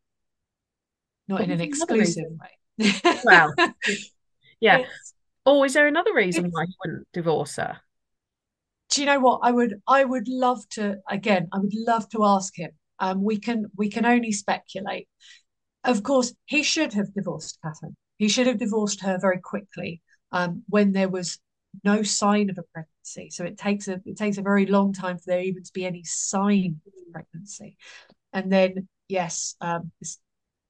Not in an exclusive way. well, yeah. It's, or is there another reason why he wouldn't divorce her? Do you know what? I would I would love to again, I would love to ask him. Um, we can we can only speculate. Of course, he should have divorced Catherine. He should have divorced her very quickly um, when there was no sign of a pregnancy. So it takes a it takes a very long time for there even to be any sign of pregnancy. And then yes, um,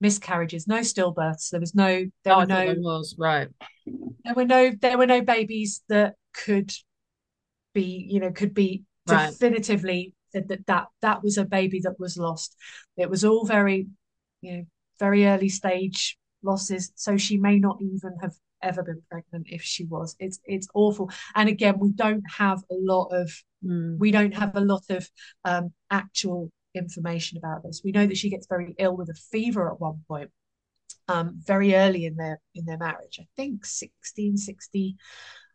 miscarriages, no stillbirths. There was no there oh, were no there was right. There were no there were no babies that could be you know could be right. definitively said that that that was a baby that was lost. It was all very you know very early stage losses. So she may not even have ever been pregnant if she was. It's it's awful. And again we don't have a lot of mm. we don't have a lot of um, actual information about this. We know that she gets very ill with a fever at one point um, very early in their in their marriage. I think 1660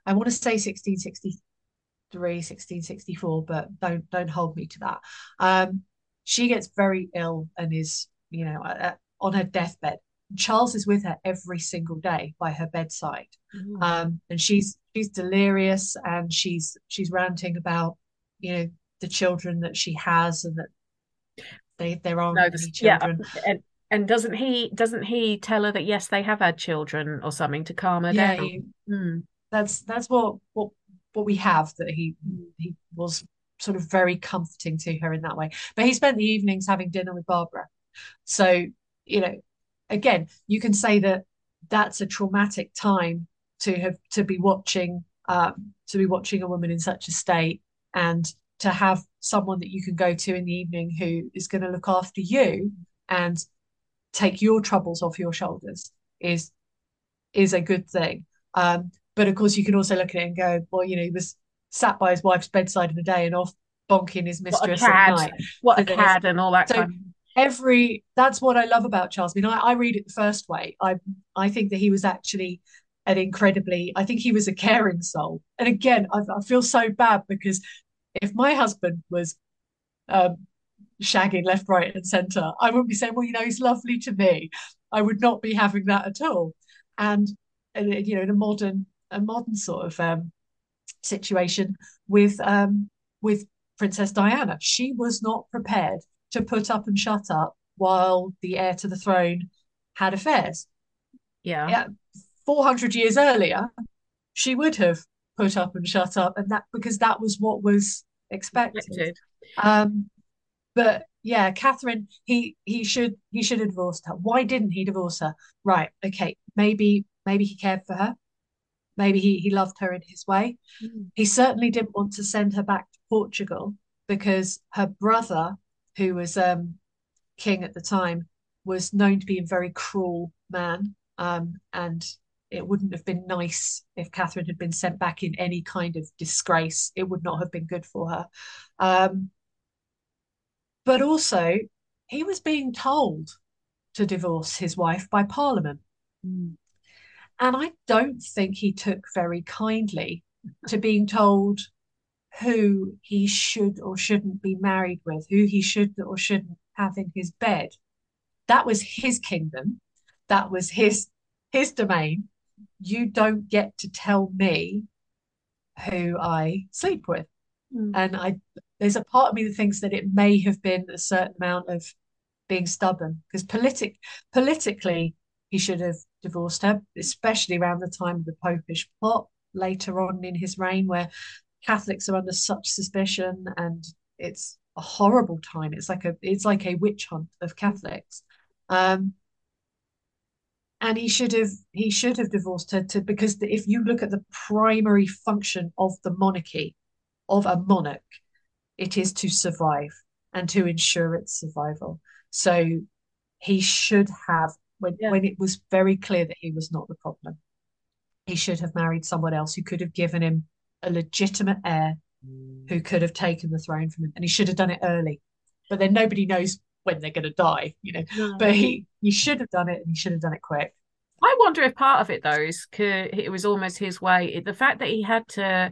i want to say 1663 1664 but don't don't hold me to that. Um, she gets very ill and is you know uh, on her deathbed Charles is with her every single day by her bedside, mm. um, and she's she's delirious and she's she's ranting about you know the children that she has and that they there aren't no, any children. Yeah, and, and doesn't he doesn't he tell her that yes they have had children or something to calm her yeah, down? He, mm. That's that's what what what we have that he he was sort of very comforting to her in that way. But he spent the evenings having dinner with Barbara. So, you know, again, you can say that that's a traumatic time to have to be watching um, to be watching a woman in such a state and to have someone that you can go to in the evening who is going to look after you and take your troubles off your shoulders is is a good thing. Um, but of course, you can also look at it and go, well, you know, he was sat by his wife's bedside in the day and off bonking his mistress at night. What a cad and all that so, kind of every that's what I love about Charles. I mean, I, I read it the first way. I I think that he was actually an incredibly. I think he was a caring soul. And again, I, I feel so bad because if my husband was um, shagging left, right, and centre, I wouldn't be saying, well, you know, he's lovely to me. I would not be having that at all. And, and you know, in a modern a modern sort of um, situation with um, with Princess Diana, she was not prepared to put up and shut up while the heir to the throne had affairs. Yeah. Yeah. 400 years earlier, she would have put up and shut up, and that because that was what was expected. expected. Um, but yeah, Catherine, he he should he should have divorced her. Why didn't he divorce her? Right, okay, maybe maybe he cared for her, maybe he he loved her in his way. Mm. He certainly didn't want to send her back to Portugal because her brother who was um, king at the time, was known to be a very cruel man. Um, and it wouldn't have been nice if Catherine had been sent back in any kind of disgrace. It would not have been good for her. Um, but also, he was being told to divorce his wife by Parliament. Mm. And I don't think he took very kindly to being told who he should or shouldn't be married with, who he should or shouldn't have in his bed. That was his kingdom. That was his his domain. You don't get to tell me who I sleep with. Mm. And I there's a part of me that thinks that it may have been a certain amount of being stubborn because politic politically he should have divorced her, especially around the time of the Popish plot later on in his reign, where Catholics are under such suspicion and it's a horrible time. It's like a it's like a witch hunt of Catholics. Um, and he should have he should have divorced her to because if you look at the primary function of the monarchy of a monarch it is to survive and to ensure its survival so he should have when Yeah. when it was very clear that he was not the problem he should have married someone else who could have given him a legitimate heir who could have taken the throne from him and he should have done it early but then nobody knows when they're going to die you know No. but he he should have done it and he should have done it quick I wonder if part of it though is 'cause it was almost his way. The fact that he had to,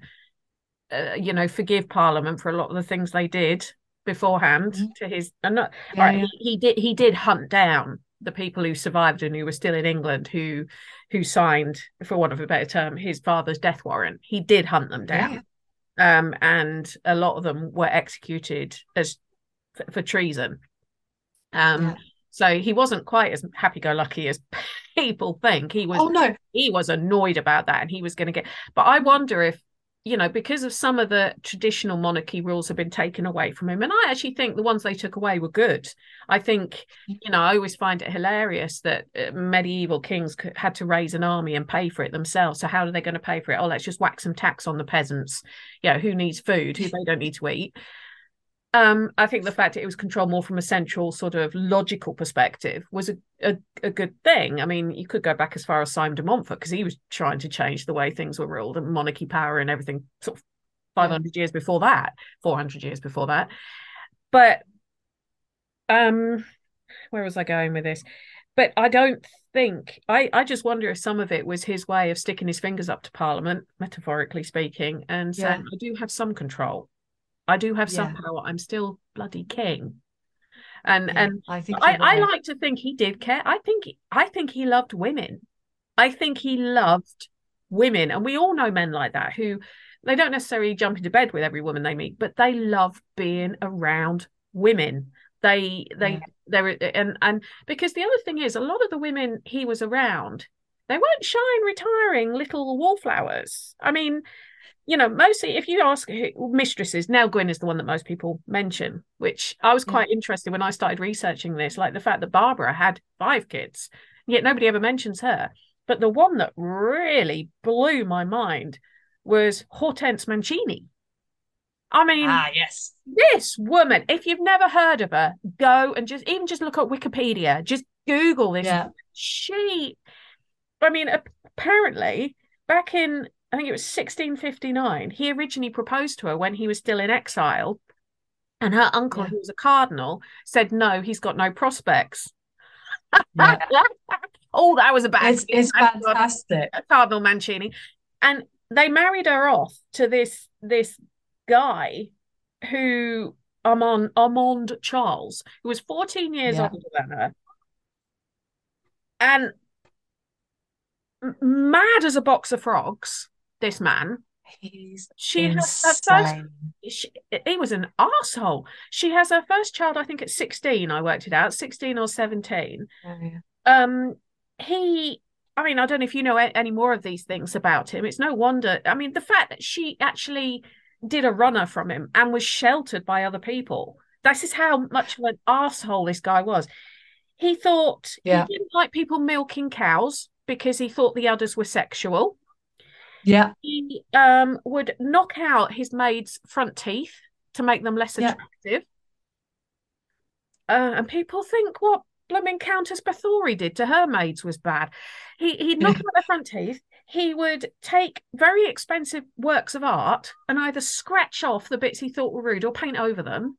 uh, you know, forgive Parliament for a lot of the things they did beforehand Mhm. to his. And not Yeah, right, yeah. he, he did he did hunt down the people who survived and who were still in England who who signed, for want of a better term, his father's death warrant. He did hunt them down. Yeah. Um, and a lot of them were executed as for, for treason. Um, Yeah. so he wasn't quite as happy-go-lucky as people think. He was Oh no, he was annoyed about that and he was going to get but i wonder if you know because of some of the traditional monarchy rules have been taken away from him. And i actually think the ones they took away were good. I think you know i always find it hilarious that uh, medieval kings had to raise an army and pay for it themselves. So how are they going to pay for it? Oh let's just whack some tax on the peasants. You know who needs food? Who they don't need to eat um i think the fact that it was controlled more from a central sort of logical perspective was a, a, a good thing. I mean you could go back as far as simon de montfort because he was trying to change the way things were ruled and monarchy power and everything sort of 500 years before that 400 years before that. But um where was i going with this? But i don't think i i just wonder if some of it was his way of sticking his fingers up to parliament metaphorically speaking and Yeah. saying i do have some control i do have some Yeah. power i'm still bloody king and Yeah, and I think I, I like to think he did care. I think I think he loved women. I think he loved women, and we all know men like that who they don't necessarily jump into bed with every woman they meet, but they love being around women. They they Yeah. they were and and because the other thing is a lot of the women he was around, they weren't shy and retiring little wallflowers. I mean, you know, mostly if you ask mistresses, Nell Gwyn is the one that most people mention, which I was Yeah. quite interested when I started researching this, like the fact that Barbara had five kids, yet nobody ever mentions her. But the one that really blew my mind was Hortense Mancini. I mean, Ah, yes. this woman, if you've never heard of her, go and just even just look at Wikipedia, just Google this. Yeah. She, I mean, apparently back in, I think it was 1659, he originally proposed to her when he was still in exile. And her uncle, Yeah. who was a cardinal, said, no, he's got no prospects. Yeah. oh, that was a bad It's it's fantastic. Cardinal Mancini, and they married her off to this this guy who Armand Armand Charles, who was 14 years Yeah. older than her, and mad as a box of frogs. This man, He's she has her first. insane. She, he was an asshole. She has her first child, I think, at 16. I worked it out, 16 or 17 Yeah, yeah. um he i mean i don't know if you know any more of these things about him it's no wonder i mean the fact that she actually did a runner from him and was sheltered by other people this is how much of an asshole this guy was he thought Yeah. he didn't like people milking cows because he thought the udders were sexual Yeah, he um would knock out his maid's front teeth to make them less Yeah. attractive uh, and people think what blooming Countess Bathory did to her maids was bad. He he'd knock at the front teeth. He would take very expensive works of art and either scratch off the bits he thought were rude or paint over them.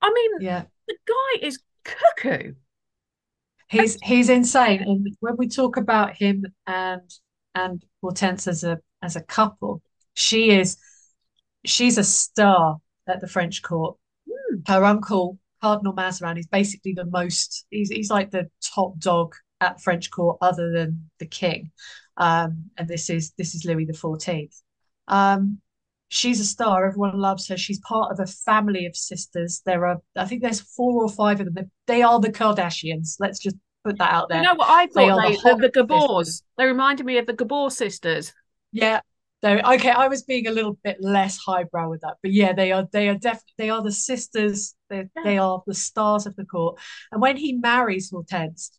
I mean, Yeah. the guy is cuckoo. He's he's insane. And when we talk about him and and Hortense as a as a couple, she is she's a star at the French court. Hmm. Her uncle, Cardinal Mazarin, is basically the most he's he's like the top dog at French court other than the king. Um, and this is this is Louis the Fourteenth. Um, she's a star. Everyone loves her. She's part of a family of sisters. There are, I think there's four or five of them. They are the Kardashians. Let's just put that out there. You know what I They thought? are They, the the, Gabors. They reminded me of the Gabor sisters. Yeah. So okay, I was being a little bit less highbrow with that, but yeah, they are they are definitely they are the sisters. They Yeah. they are the stars of the court. And when he marries Hortense,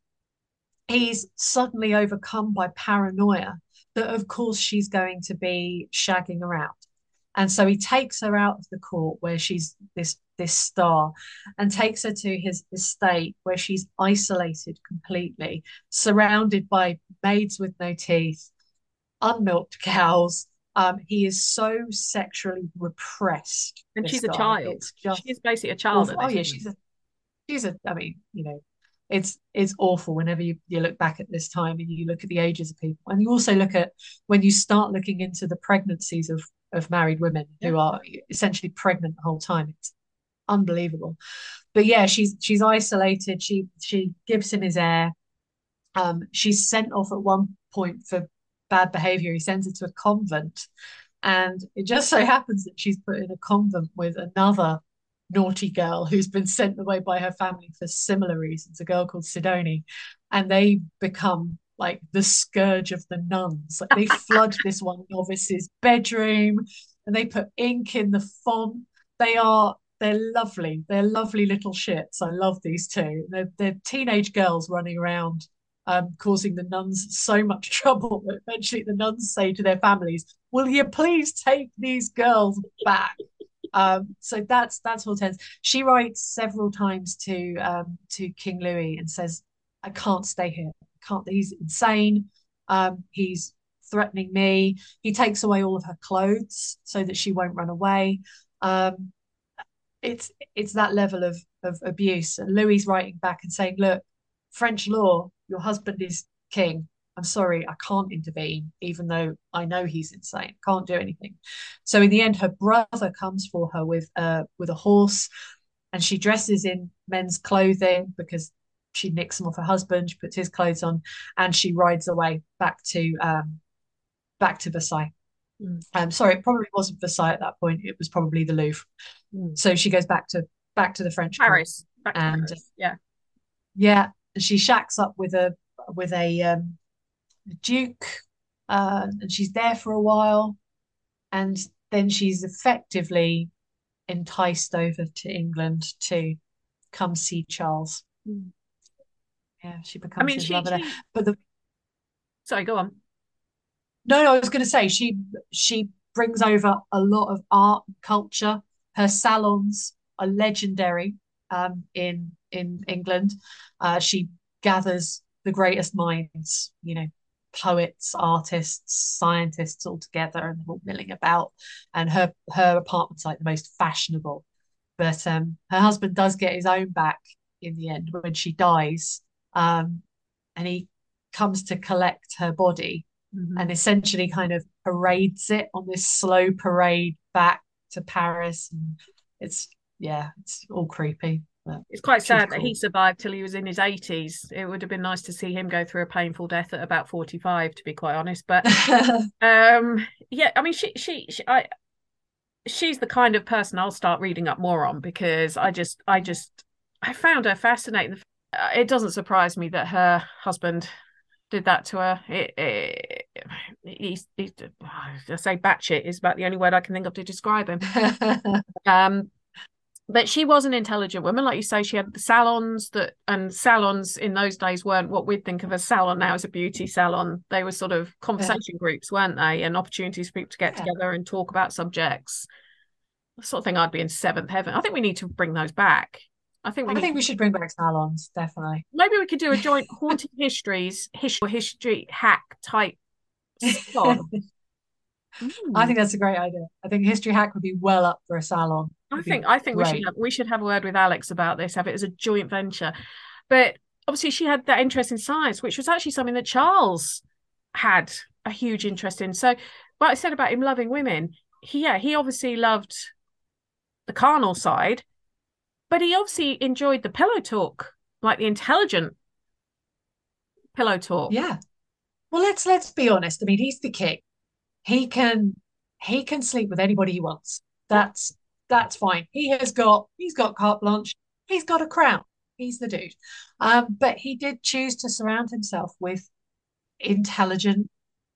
he's suddenly overcome by paranoia that of course she's going to be shagging around. And so he takes her out of the court where she's this this star and takes her to his estate where she's isolated completely, surrounded by maids with no teeth, unmilked cows. Um, he is so sexually repressed. And she's a child. Just She's basically a child. Oh yeah, she's a she's a I mean, you know, it's it's awful whenever you, you look back at this time and you look at the ages of people. And you also look at when you start looking into the pregnancies of of married women who are essentially pregnant the whole time. It's unbelievable. But yeah, she's she's isolated. She she gives him his heir. Um, she's sent off at one point for bad behavior. He sends her to a convent. And it just so happens that she's put in a convent with another naughty girl who's been sent away by her family for similar reasons, a girl called Sidonie. And they become like the scourge of the nuns. Like they flood this one novice's bedroom and they put ink in the font. They are they're lovely. They're lovely little shits. I love these two. They're, they're teenage girls running around um, causing the nuns so much trouble that eventually the nuns say to their families, "Will you please take these girls back?" um, so that's that's Hortense. She writes several times to um, to King Louis and says, "I can't stay here. I can't. He's insane. Um, he's threatening me. He takes away all of her clothes so that she won't run away." Um, it's it's that level of of abuse. And Louis writing back and saying, "Look, French law, your husband is king. I'm sorry, I can't intervene, even though I know he's insane. Can't do anything." So in the end, her brother comes for her with uh with a horse, and she dresses in men's clothing because she nicks them off her husband. She puts his clothes on, and she rides away back to um back to Versailles. Mm. Um, sorry, it probably wasn't Versailles at that point. It was probably the Louvre. Mm. So she goes back to back to the French court. Paris. And- Paris. Yeah. Yeah, and she shacks up with a with a, um, duke, uh, and she's there for a while, and then she's effectively enticed over to England to come see Charles. Mm. Yeah, she becomes I mean, his she, lover she. But the Sorry, go on. No, no, I was going to say she she brings over a lot of art culture. Her salons are legendary um, in in England. Uh, she gathers the greatest minds, you know, poets, artists, scientists all together and all milling about. And her her apartment's like the most fashionable. But um, her husband does get his own back in the end when she dies, um, and he comes to collect her body Mhm. and essentially kind of parades it on this slow parade back to Paris. And it's yeah, it's all creepy. It's quite sad that he survived till he was in his 80s. It would have been nice to see him go through a painful death at about 45, to be quite honest. But um, yeah, I mean, she, she, she, I, she's the kind of person I'll start reading up more on because I just, I just, I found her fascinating. Uh, It doesn't surprise me that her husband did that to her. It, it, he's, he's, I say batshit is about the only word I can think of to describe him. Um, but she was an intelligent woman, like you say. She had the salons that, and salons in those days weren't what we'd think of as a salon now as a beauty salon. They were sort of conversation groups, weren't they? And opportunities for people to get Yeah. together and talk about subjects. The sort of thing I'd be in seventh heaven. I think we need to bring those back. I think we I need think we should bring back salons, definitely. maybe we could do a joint haunted histories history history hack type I Mm. think that's a great idea. I think History Hack would be well up for a salon. I think I think we should have, we should have a word with Alex about this, have it as a joint venture. But obviously she had that interest in science, which was actually something that Charles had a huge interest in. So what I said about him loving women, he yeah, he obviously loved the carnal side, but he obviously enjoyed the pillow talk, like the intelligent pillow talk. Yeah. Well, let's let's be honest. I mean, he's the king. He can he can sleep with anybody he wants. That's that's fine. He has got he's got carte blanche. He's got a crown. He's the dude. Um, but he did choose to surround himself with intelligent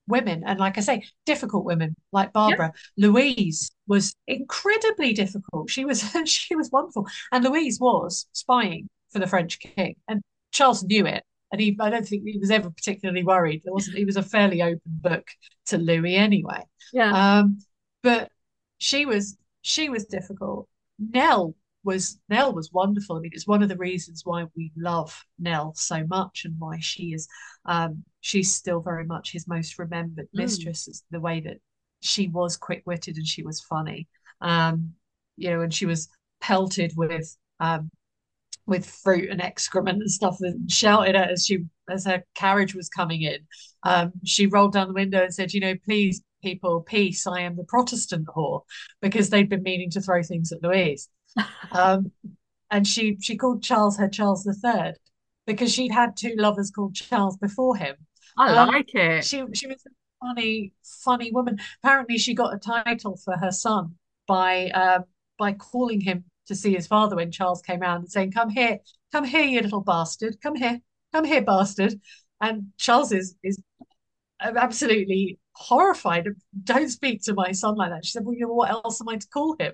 women, and like I say, difficult women like Barbara. Louise was incredibly difficult. She was she was wonderful, and Louise was spying for the French king, and Charles knew it. And he, I don't think he was ever particularly worried. There wasn't. He was a fairly open book to Louis anyway. Yeah. Um, but she was she was difficult. Nell was Nell was wonderful. I mean, it's one of the reasons why we love Nell so much and why she is um she's still very much his most remembered Mm. mistress is the way that she was quick-witted and she was funny. Um, you know, and she was pelted with um with fruit and excrement and stuff and shouted at as she as her carriage was coming in. Um, she rolled down the window and said, you know, please, people, peace, I am the Protestant whore, because they'd been meaning to throw things at Louise. Um, and she she called Charles her Charles the Third because she'd had two lovers called Charles before him. I Um, like it. She she was a funny, funny woman. Apparently, she got a title for her son by um by calling him to see his father when Charles came round and saying, "Come here, come here, you little bastard, come here, come here, bastard." And Charles is is absolutely horrified. Don't speak to my son like that. She said, "Well, you know, what else am I to call him?"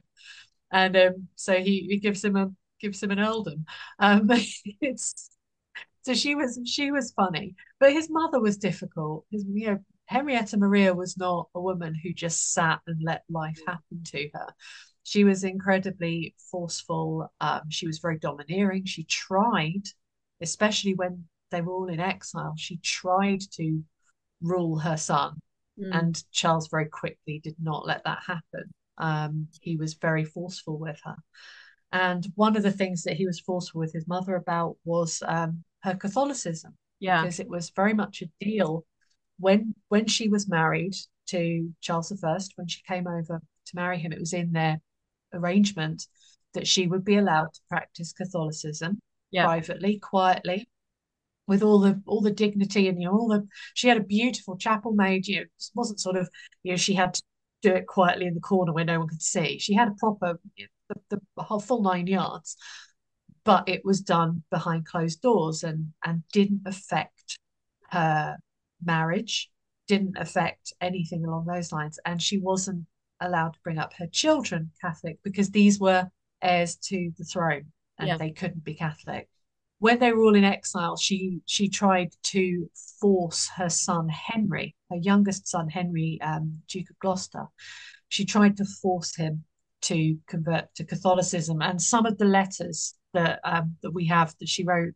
And um, so he, he gives him a gives him an earldom. Um, it's so she was she was funny, but his mother was difficult. His, you know, Henrietta Maria was not a woman who just sat and let life happen to her. She was incredibly forceful. Um, she was very domineering. She tried, especially when they were all in exile, she tried to rule her son. Mm. And Charles very quickly did not let that happen. Um, he was very forceful with her. And one of the things that he was forceful with his mother about was um, her Catholicism, yeah. because it was very much a deal when when she was married to Charles I, when she came over to marry him, it was in their arrangement that she would be allowed to practice Catholicism Yeah. privately, quietly, with all the all the dignity and you know all the she had a beautiful chapel made. You know, it wasn't sort of you know she had to do it quietly in the corner where no one could see. She had a proper the, the, the whole full nine yards, but it was done behind closed doors and and didn't affect her marriage, didn't affect anything along those lines, and she wasn't allowed to bring up her children Catholic because these were heirs to the throne and Yeah. they couldn't be Catholic. When they were all in exile, she she tried to force her son Henry, her youngest son Henry, um, Duke of Gloucester. She tried to force him to convert to Catholicism, and some of the letters that um, that we have that she wrote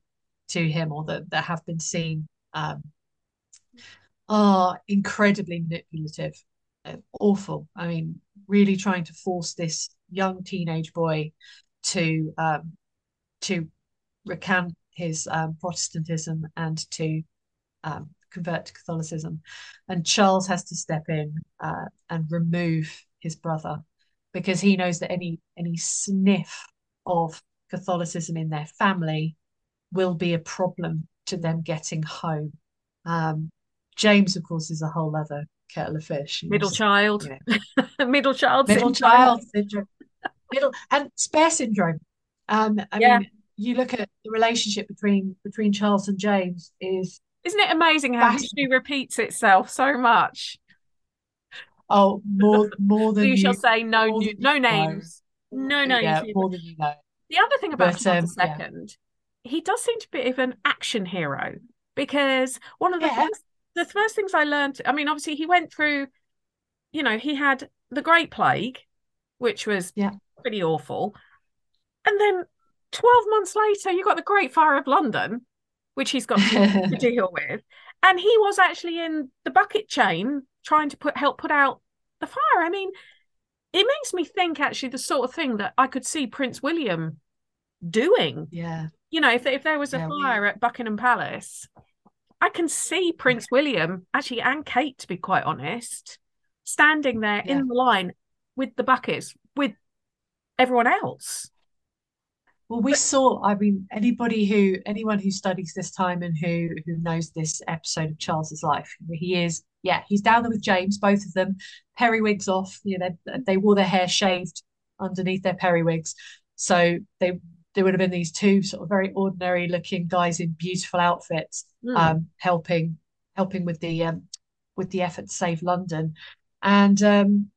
to him or that that have been seen um, are incredibly manipulative, awful. I mean, really trying to force this young teenage boy to um, to recant his um, Protestantism and to um, convert to Catholicism. And Charles has to step in uh, and remove his brother because he knows that any any sniff of Catholicism in their family will be a problem to them getting home. Um, James, of course, is a whole other kettle of fish. Middle child. you Middle child. middle syndrome. child syndrome, middle and spare syndrome. Um, I Yeah. mean, you look at the relationship between between Charles and James is Isn't it amazing how history repeats itself so much? oh more more than You shall say no new, no you know. names. No names. yeah, more than you know. The other thing about But, um, yeah. II, he does seem to be a bit of an action hero because one of the Yeah. first, the first things I learned, I mean, obviously he went through, you know, he had the Great Plague, which was Yeah. pretty awful, and then 12 months later, you got the Great Fire of London, which he's got to, to deal with. And he was actually in the bucket chain trying to put help put out the fire. I mean, it makes me think actually the sort of thing that I could see Prince William doing. Yeah. You know, if if there was a Yeah, fire at Buckingham Palace, I can see Prince William actually and Kate, to be quite honest, standing there Yeah. in the line with the buckets with everyone else. Well, we saw, I mean, anybody who, anyone who studies this time and who who knows this episode of Charles's life, he is, yeah, he's down there with James, both of them, periwigs off, you know, they, they wore their hair shaved underneath their periwigs. So they there would have been these two sort of very ordinary looking guys in beautiful outfits, Mm. um, helping helping with the um with the effort to save London. And um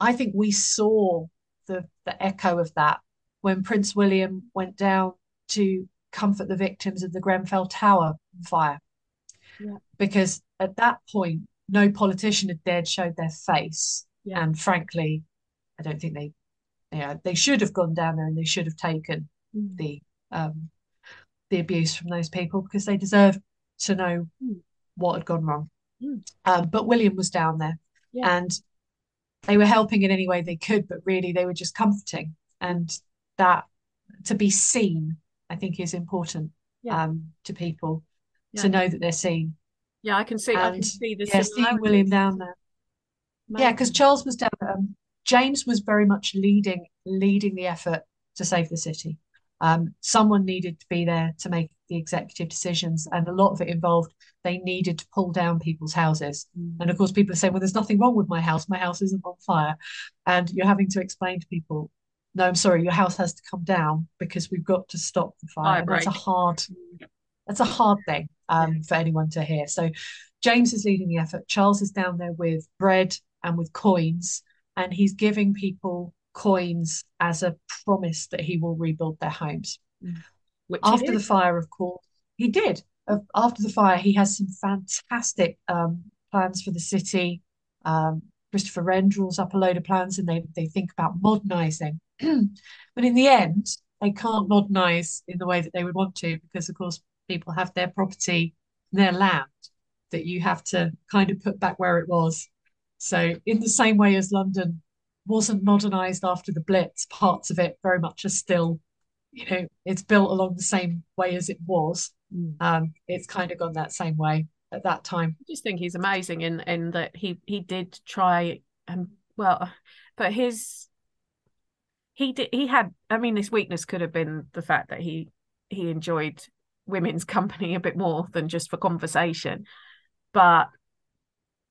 I think we saw the the echo of that when Prince William went down to comfort the victims of the Grenfell Tower fire. Yeah. Because at that point, no politician had dared show their face. Yeah. And frankly, I don't think they, you know, they should have gone down there and they should have taken Mm. the um the abuse from those people because they deserve to know Mm. what had gone wrong. Mm. Um, but William was down there Yeah. and they were helping in any way they could, but really they were just comforting. And that to be seen, I think, is important Yeah. um, to people Yeah. to know that they're seen. Yeah, I can see. I can see the Yeah, seeing William down there. Yeah, because Charles was down there. Um, James was very much leading leading the effort to save the city. Um, someone needed to be there to make the executive decisions, and a lot of it involved they needed to pull down people's houses. Mm. And of course, people say, "Well, there's nothing wrong with my house. My house isn't on fire," and you're having to explain to people, "No, I'm sorry, your house has to come down because we've got to stop the fire." Fire that's a hard that's a hard thing um, for anyone to hear. So James is leading the effort. Charles is down there with bread and with coins, and he's giving people coins as a promise that he will rebuild their homes. Which After the fire, of course, he did. After the fire, he has some fantastic um, plans for the city. Um, Christopher Wren draws up a load of plans, and they they think about modernising. but in the end, they can't modernise in the way that they would want to, because of course people have their property, their land that you have to kind of put back where it was. So in the same way as London wasn't modernised after the Blitz, parts of it very much are still, you know, it's built along the same way as it was. Mm. Um, it's kind of gone that same way at that time. I just think he's amazing in in that he he did try and well, but his he did he had I mean his weakness could have been the fact that he he enjoyed women's company a bit more than just for conversation, but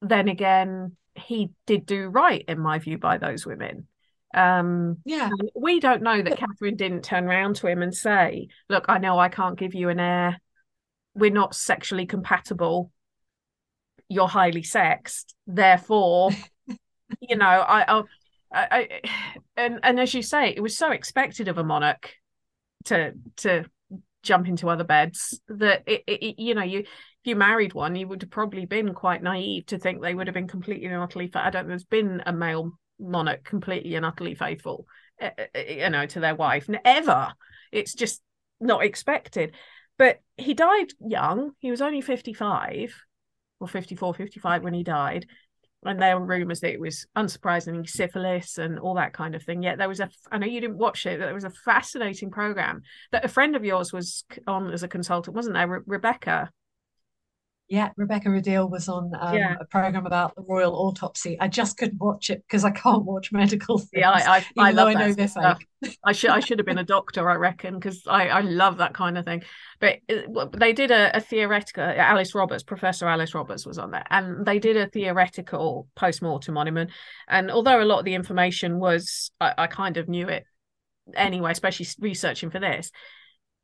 then again he did do right in my view by those women. Um, Yeah, we don't know that Catherine didn't turn around to him and say, "Look, I know I can't give you an heir. We're not sexually compatible. You're highly sexed. Therefore, you know, I, I, I, and and as you say, it was so expected of a monarch to to jump into other beds that it, it you know you you married one, you would have probably been quite naive to think they would have been completely and utterly. I don't. There's been a male monarch completely and utterly faithful, uh, uh, you know, to their wife. Ever. It's just not expected. But he died young. He was only 55 or 54, 55 when he died. And there were rumours that it was unsurprisingly syphilis and all that kind of thing. Yet there was a, I know you didn't watch it, there was a fascinating program that a friend of yours was on as a consultant, wasn't there? Re- Rebecca. Yeah. Rebecca Rideal was on um, Yeah. a program about the royal autopsy. I just couldn't watch it because I can't watch medical things. Yeah, I, I, I love I know stuff. fake. I should I should have been a doctor, I reckon, because I, I love that kind of thing. But it- they did a, a theoretical. Alice Roberts, Professor Alice Roberts, was on there, and they did a theoretical post mortem on him. And, and although a lot of the information was, I, I kind of knew it anyway, especially researching for this.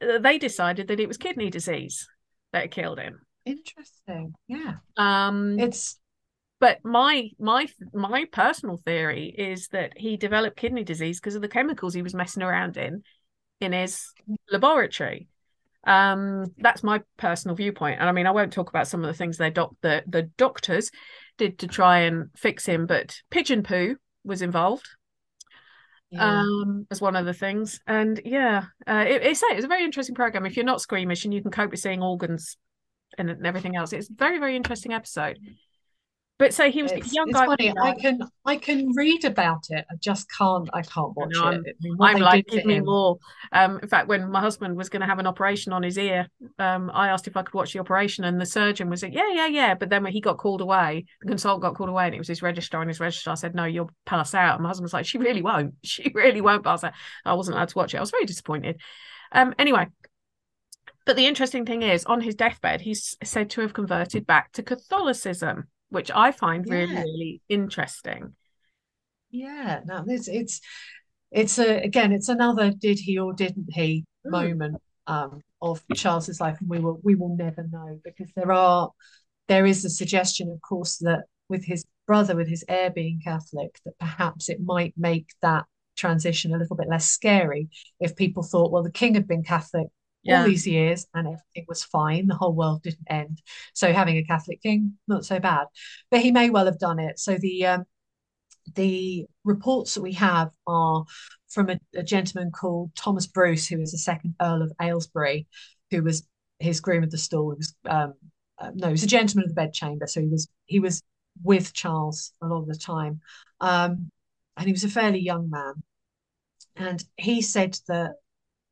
uh, They decided that it was kidney disease that killed him. Interesting. Yeah. Um, It's but my my my personal theory is that he developed kidney disease because of the chemicals he was messing around in in his laboratory um that's my personal viewpoint and i mean i won't talk about some of the things they doc the, the doctors did to try and fix him but pigeon poo was involved Yeah. um as one of the things and yeah uh it, it's it's a very interesting program if you're not squeamish and you can cope with seeing organs and, and everything else it's a very very interesting episode but so he was a It's, young it's guy funny. I can I can read about it. I just can't. I can't watch know, it. I'm- I'm like, give me him- more. Um, in fact, when my husband was going to have an operation on his ear, um, I asked if I could watch the operation, and the surgeon was like, "Yeah, yeah, yeah." But then when he got called away, the consultant got called away, and it was his registrar, and his registrar said, "No, you'll pass out." And my husband was like, "She really won't. She really won't pass out." I wasn't allowed to watch it. I was very disappointed. Um, anyway. But the interesting thing is, on his deathbed, he's said to have converted back to Catholicism, which I find really, Yeah. really interesting. Yeah, no, it's it's it's a again, it's another did he or didn't he Mm. moment um of Charles's life, and we will we will never know because there are there is a suggestion, of course, that with his brother, with his heir being Catholic, that perhaps it might make that transition a little bit less scary if people thought, well, the king had been Catholic all these years and everything was fine, the whole world didn't end. So having a Catholic king, not so bad. But he may well have done it. So the um the reports that we have are from a, a gentleman called Thomas Bruce, who was the second Earl of Ailesbury, who was his groom of the stall. He was um, uh, no, he was a gentleman of the bedchamber, so he was he was with Charles a lot of the time, um, and he was a fairly young man, and he said that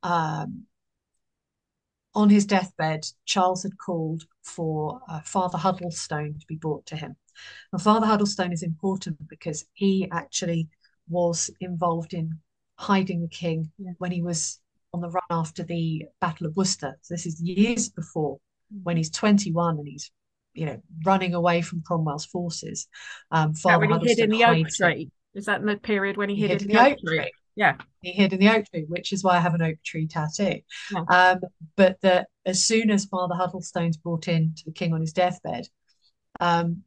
um, on his deathbed, Charles had called for uh, Father Huddleston to be brought to him. And Father Huddleston is important because he actually was involved in hiding the king Yeah. when he was on the run after the Battle of Worcester. So this is years before when he's 21 and he's, you know, running away from Cromwell's forces. Um, Father when he hid in the oak him. tree? Is that in the period when he, He hid, hid in in the oak tree. Yeah. He hid in the oak tree, which is why I have an oak tree tattoo. Yeah. Um, but that as soon as Father Huddleston's brought in to the king on his deathbed, um,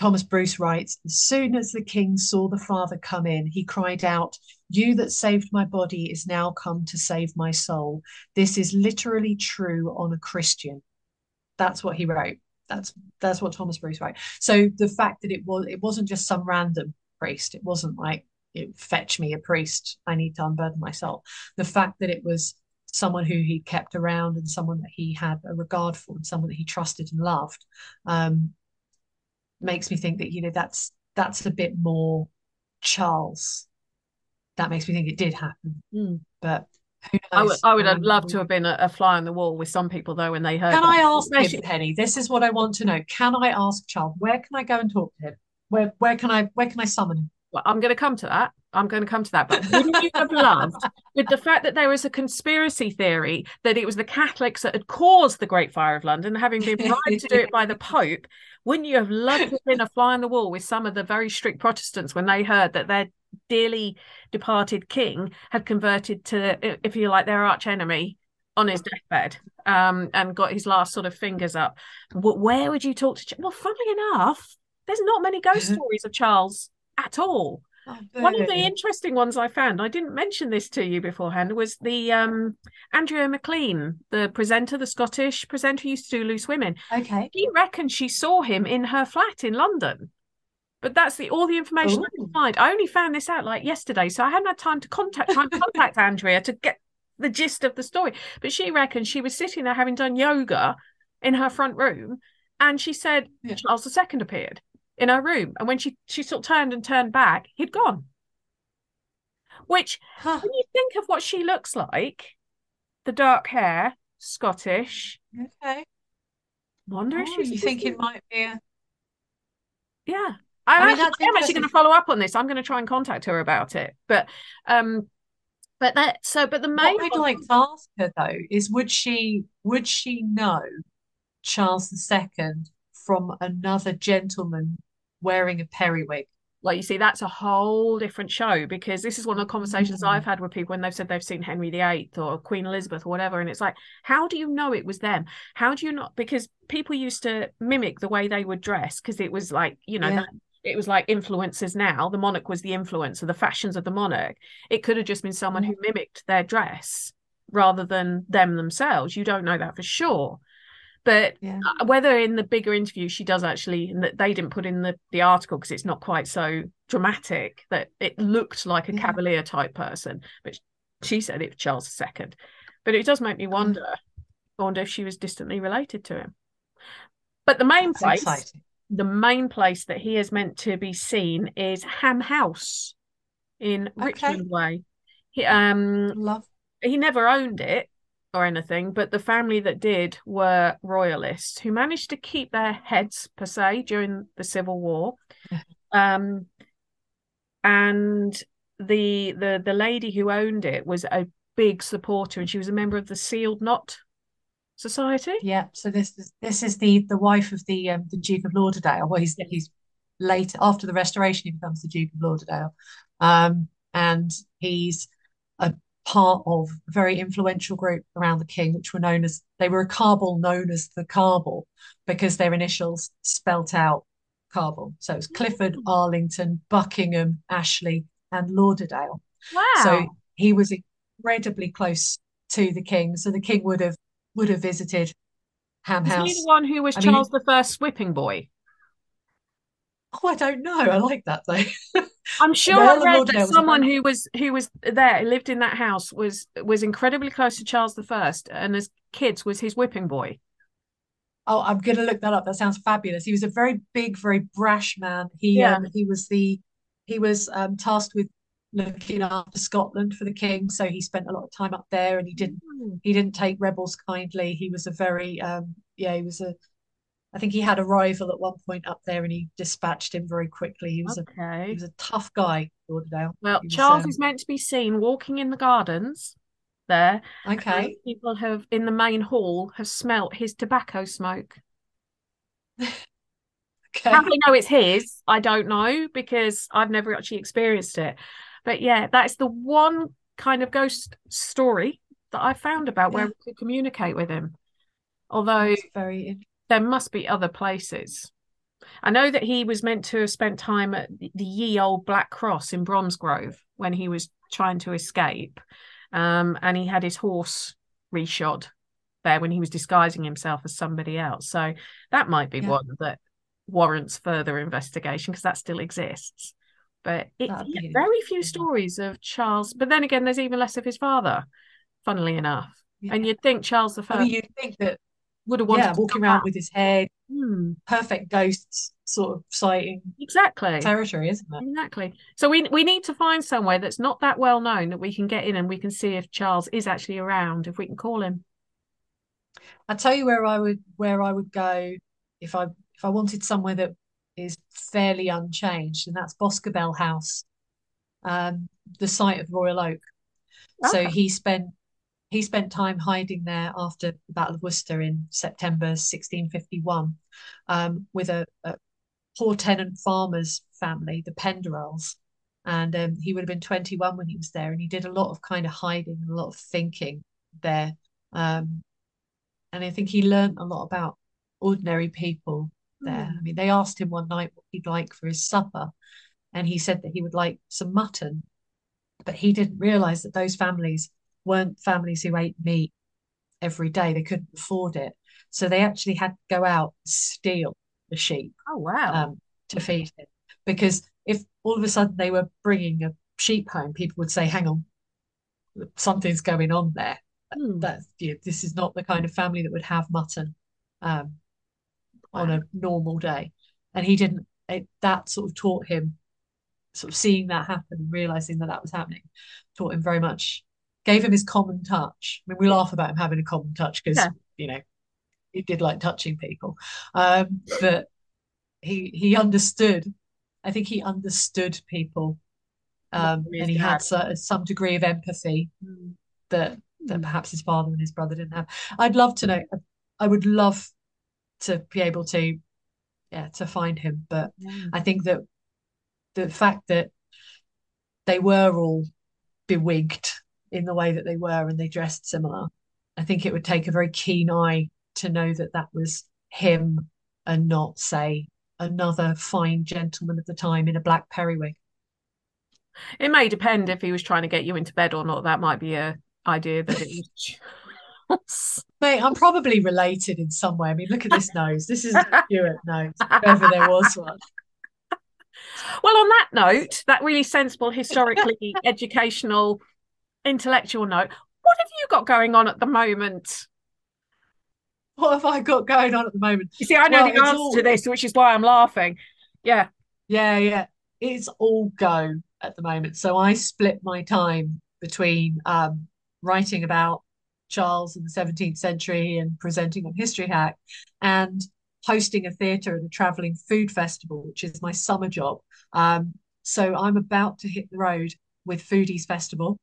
Thomas Bruce writes, as soon as the king saw the father come in, he cried out, You that saved my body is now come to save my soul. This is literally true on a Christian. That's what he wrote. That's that's what Thomas Bruce wrote. So the fact that it was it wasn't just some random priest, it wasn't like fetch me a priest, I need to unburden my soul. The fact that it was someone who he kept around and someone that he had a regard for and someone that he trusted and loved um, makes me think that you know that's that's a bit more Charles. That makes me think it did happen, Mm. but I would, knows? I would have Um, loved to have been a, a fly on the wall with some people though when they heard. Can that. I ask Especially- Penny? This is what I want to know. Can I ask Charles? Where can I go and talk to him? Where where can I where can I summon him? Well, I'm going to come to that. I'm going to come to that. But wouldn't you have loved, with the fact that there was a conspiracy theory that it was the Catholics that had caused the Great Fire of London, having been bribed to do it by the Pope? Wouldn't you have loved to have been a fly on the wall with some of the very strict Protestants when they heard that their dearly departed king had converted to, if you like, their arch enemy on his deathbed um, and got his last sort of fingers up? Where would you talk to? Well, funnily enough, there's not many ghost stories of Charles at all. One of the interesting ones I found, I didn't mention this to you beforehand, was the um Andrea McLean, the presenter, the Scottish presenter used to do Loose Women. Okay. He reckons she saw him in her flat in London. But that's the all the information I Ooh. could find. I only found this out like yesterday, so I hadn't had time to contact try and contact Andrea to get the gist of the story. But she reckons she was sitting there having done yoga in her front room, and she said Yeah. Charles II appeared in her room. And when she she sort of turned and turned back, he'd gone. Which, Huh. when you think of what she looks like, the dark hair, Scottish, Okay. wonder if Oh, she's you think it might be a Yeah. I I'm mean, actually, I'm actually going to follow up on this. I'm going to try and contact her about it. But um but that so but the main What I'd like to ask her though is would she would she know Charles II from another gentleman wearing a periwig? like you see that's a whole different show because this is one of the conversations Mm. I've had with people when they've said they've seen Henry VIII or Queen Elizabeth or whatever and it's like how do you know it was them how do you not because people used to mimic the way they would dress because it was like you know Yeah. that, it was like influencers now the monarch was the influencer the fashions of the monarch it could have just been someone who mimicked their dress rather than them themselves you don't know that for sure but Yeah. uh, whether in the bigger interview she does actually and that they didn't put in the the article because it's not quite so dramatic that it looked like a Yeah. cavalier type person. But she said it was Charles II. But it does make me wonder, I wonder if she was distantly related to him. But the main That's place, exciting. the main place that he is meant to be seen is Ham House in Okay. Richmond Way. He um Love. he never owned it or anything, but the family that did were royalists who managed to keep their heads per se during the Civil War. Um, and the the the lady who owned it was a big supporter, and she was a member of the Sealed Knot Society. Yeah. So this is this is the the wife of the um, the Duke of Lauderdale. Well, he's he's later after the Restoration, he becomes the Duke of Lauderdale, um, and he's part of a very influential group around the king, which were known as they were a cabal known as the cabal because their initials spelt out cabal. So it was Clifford, Mm. Arlington, Buckingham, Ashley, and Lauderdale. Wow. So he was incredibly close to the king. So the king would have would have visited Ham House. Is he the one who was I mean- Charles the First whipping boy? Oh, I don't know. I like that though. I'm sure I read that someone who was who was there, lived in that house, was was incredibly close to Charles the First, and as kids was his whipping boy. Oh, I'm gonna look that up. That sounds fabulous. He was a very big, very brash man. He Yeah. um he was the he was um tasked with looking after Scotland for the king. So he spent a lot of time up there and he didn't he didn't take rebels kindly. He was a very um yeah, he was a I think he had a rival at one point up there and he dispatched him very quickly. He was a he Okay. was a tough guy, Lauderdale. Well, was, Charles um, is meant to be seen walking in the gardens there. Okay. people have in the main hall have smelt his tobacco smoke. Okay. How they know it's his, I don't know because I've never actually experienced it. But yeah, that's the one kind of ghost story that I found about where we could communicate with him. Although That's very there must be other places. I know that he was meant to have spent time at the ye old Black Cross in Bromsgrove when he was trying to escape. Um, and he had his horse reshod there when he was disguising himself as somebody else. So that might be Yeah. one that warrants further investigation because that still exists. But it, yeah, very few stories of Charles. But then again, there's even less of his father, funnily enough. Yeah. And you'd think Charles the I First you'd think that would have wanted yeah, to walking around with his head, Hmm, perfect ghosts sort of sighting exactly. territory, isn't it? Exactly. So we we need to find somewhere that's not that well known that we can get in and we can see if Charles is actually around, if we can call him. I tell you where I would where I would go if I if I wanted somewhere that is fairly unchanged, and that's Boscobel House, um, the site of Royal Oak. So he spent he spent time hiding there after the Battle of Worcester in September 1651, um, with a, a poor tenant farmer's family, the Penderells. And um, he would have been 21 when he was there, and he did a lot of kind of hiding and a lot of thinking there. Um, and I think he learned a lot about ordinary people there. Hmm. I mean, they asked him one night what he'd like for his supper, and he said that he would like some mutton, but he didn't realize that those families weren't families who ate meat every day. They couldn't afford it. So they actually had to go out and steal the sheep Oh wow. um, to feed him. Because if all of a sudden they were bringing a sheep home, people would say, hang on, something's going on there. Hmm. That's, you know, this is not the kind of family that would have mutton um, on a normal day. And he didn't, it, that sort of taught him, sort of seeing that happen and realizing that that was happening, taught him very much, gave him his common touch. I mean, we laugh about him having a common touch because, Yeah. you know, he did like touching people. Um, but he he understood. I think he understood people, um, and he had so, some degree of empathy Hmm. that that Hmm. perhaps his father and his brother didn't have. I'd love to know. I would love to be able to, yeah, to find him. But Yeah. I think that the fact that they were all bewigged in the way that they were and they dressed similar, I think it would take a very keen eye to know that that was him and not, say, another fine gentleman of the time in a black periwig. It may depend if he was trying to get you into bed or not. That might be a idea that it was Mate, I'm probably related in some way. I mean, look at this nose. This is a Stuart nose, if ever there was one. Well, on that note, that really sensible, historically educational, intellectual note, what have you got going on at the moment? What have I got going on at the moment? You see, I know Well, the answer all- to this, which is why I'm laughing. Yeah. Yeah, yeah. It's all go at the moment. So I split my time between um, writing about Charles in the 17th century and presenting on History Hack and hosting a theatre and a travelling food festival, which is my summer job. Um, so I'm about to hit the road with Foodies Festival.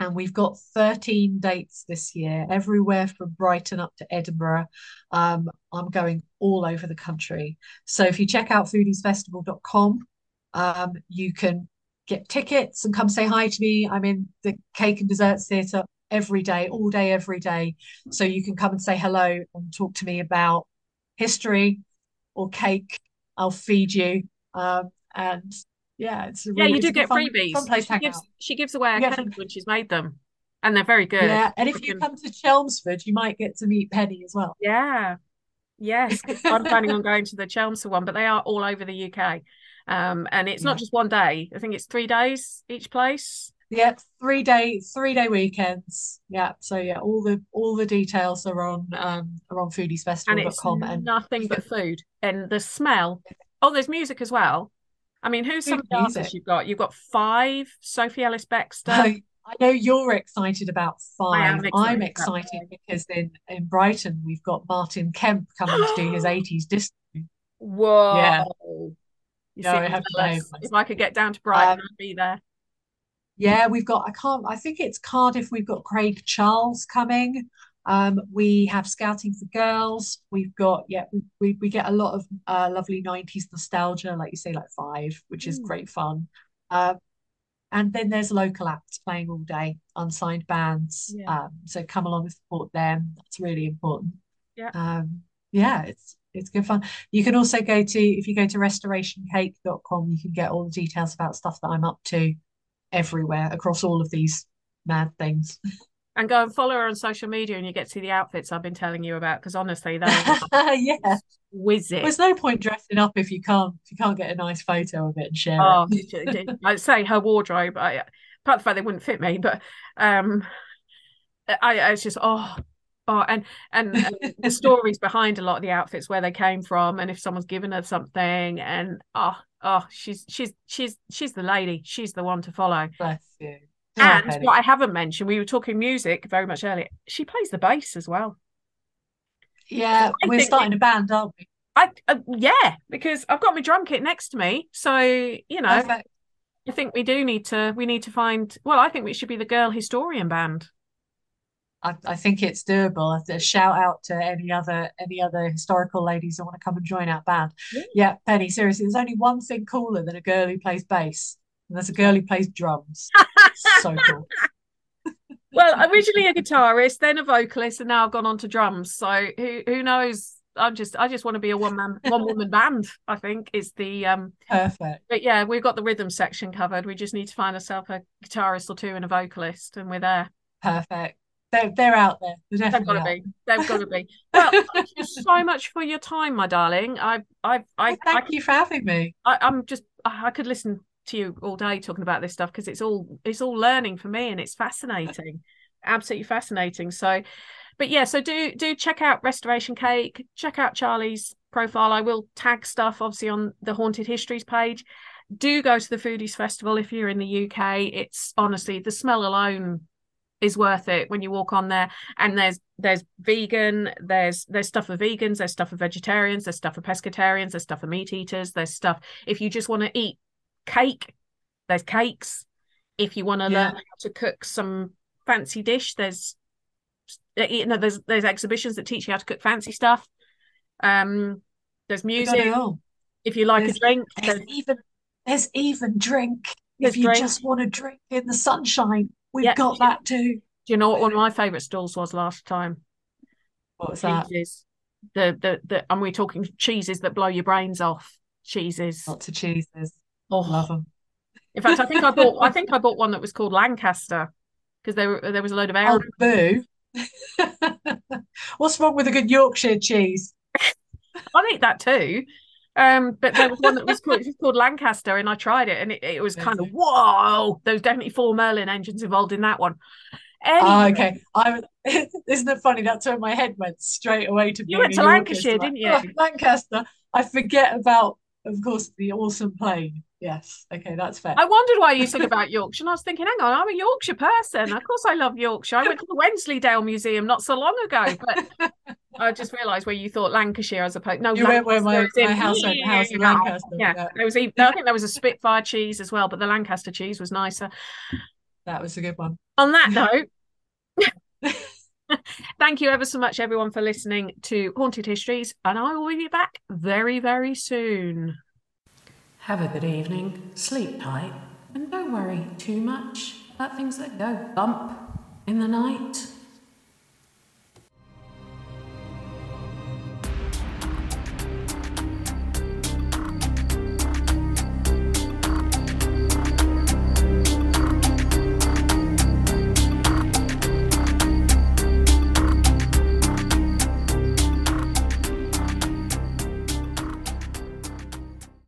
And we've got 13 dates this year, everywhere from Brighton up to Edinburgh. Um, I'm going all over the country. So if you check out foodiesfestival.com, um, you can get tickets and come say hi to me. I'm in the Cake and Desserts Theatre every day, all day, every day. So you can come and say hello and talk to me about history or cake. I'll feed you. Um, and yeah, it's a Yeah, you do get fun, freebies. fun place She gives, she gives away a Yeah, when she's made them, and they're very good. Yeah, and if you come to Chelmsford, you might get to meet Penny as well. Yeah. Yes. I'm planning on going to the Chelmsford one, but they are all over the UK. Um, and it's Yeah. not just one day. I think it's three days each place. Yeah, three day, three day weekends. Yeah, so yeah, all the all the details are on um are on And it's and nothing but food. And the smell. Oh, there's music as well. I mean, who's some of the artists you've got? You've got five, Sophie Ellis Bextor. I, I know you're excited about five. excited I'm excited because in in Brighton we've got Martin Kemp coming to do his 80s disco. Whoa. Yeah. You No, see, I have to myself. If I could get down to Brighton, Um, I'd be there. Yeah, we've got, I can't, I think it's Cardiff. We've got Craig Charles coming. Um, we have Scouting for Girls. We've got, yeah, we, we, we get a lot of uh, lovely 90s nostalgia, like you say, like Five, which is Mm. great fun. Um, and then there's local acts playing all day, unsigned bands. Yeah. Um, so come along and support them. That's really important. Yeah. Um, yeah, it's it's good fun. You can also go to if you go to restorationcake.com, you can get all the details about stuff that I'm up to everywhere across all of these mad things. And go and follow her on social media and you get to see the outfits I've been telling you about because honestly, they are yeah. exquisite. There's no point dressing up if you can't if you can't get a nice photo of it and share Oh, it. I'd say her wardrobe. I, apart from the fact they wouldn't fit me, but um, I, I was just oh, oh, and, and and the stories behind a lot of the outfits, where they came from, and if someone's given her something, and oh, oh, she's she's she's she's the lady. She's the one to follow. Bless you. Oh, And Penny. what I haven't mentioned, we were talking music very much earlier. She plays the bass as well. Yeah, I we're think starting a band, aren't we? I uh, yeah, because I've got my drum kit next to me, so you know. Perfect. I think we do need to we need to find well, I think we should be the girl historian band. I, I think it's doable. A shout out to any other any other historical ladies who want to come and join our band. Yeah. Yeah, Penny, seriously, there's only one thing cooler than a girl who plays bass, and that's a girl who plays drums. So cool. Well, originally a guitarist, then a vocalist, and now I've gone on to drums. So who who knows? I'm just I just want to be a one man one woman band, I think is the um Perfect. but yeah, we've got the rhythm section covered. We just need to find ourselves a guitarist or two and a vocalist and we're there. Perfect. They're they're out there. They're They've got to be. They've got to be. Well, thank you so much for your time, my darling. I I I, Well, thank you for having me. I, I'm just I could listen to you all day talking about this stuff because it's all it's all learning for me and it's fascinating, absolutely fascinating. So, but yeah, so do do check out Restoration Cake. Check out Charlie's profile. I will tag stuff obviously on the Haunted Histories page. Do go to the Foodies Festival if you're in the UK. It's honestly the smell alone is worth it when you walk on there and there's there's vegan there's there's stuff for vegans there's stuff for vegetarians there's stuff for pescatarians there's stuff for meat eaters there's stuff if you just want to eat cake there's cakes if you want to Yeah. learn how to cook some fancy dish there's you know there's there's exhibitions that teach you how to cook fancy stuff um there's We got it music if you like There's- a drink There's there's, even there's even drink. If you drink. just want to drink in the sunshine, we've Yeah. got that too. do you know what one of my favorite stalls was last time What was that? The the the and we're talking cheeses that blow your brains off. Cheeses. Lots of cheeses. Oh, Love them. in fact, I think I bought I think I bought one that was called Lancaster because there were there was a load of air. Oh, boo. What's wrong with a good Yorkshire cheese? I eat that too. Um, but there was one that was called, was called Lancaster, and I tried it, and it, it was kind of whoa. There was definitely four Merlin engines involved in that one. Anyway, oh, okay. I isn't it funny? That's where my head went straight away to. You went to Lancashire, didn't you? Oh, Lancaster. I forget about, of course, the awesome plane. Yes. Okay, that's fair. I wondered why you said about Yorkshire, and I was thinking, hang on, I'm a Yorkshire person. Of course, I love Yorkshire. I went to the Wensleydale Museum not so long ago, but I just realised where you thought Lancashire as opposed. No, you Lancaster went where my, my house went, house in Lancaster. Yeah, yeah. there was. Even, I think there was a Spitfire cheese as well, but the Lancaster cheese was nicer. That was a good one. On that note. Thank you ever so much, everyone, for listening to Haunted Histories, and I will be back very, very soon. Have a good evening, sleep tight, and don't worry too much about things that go bump in the night.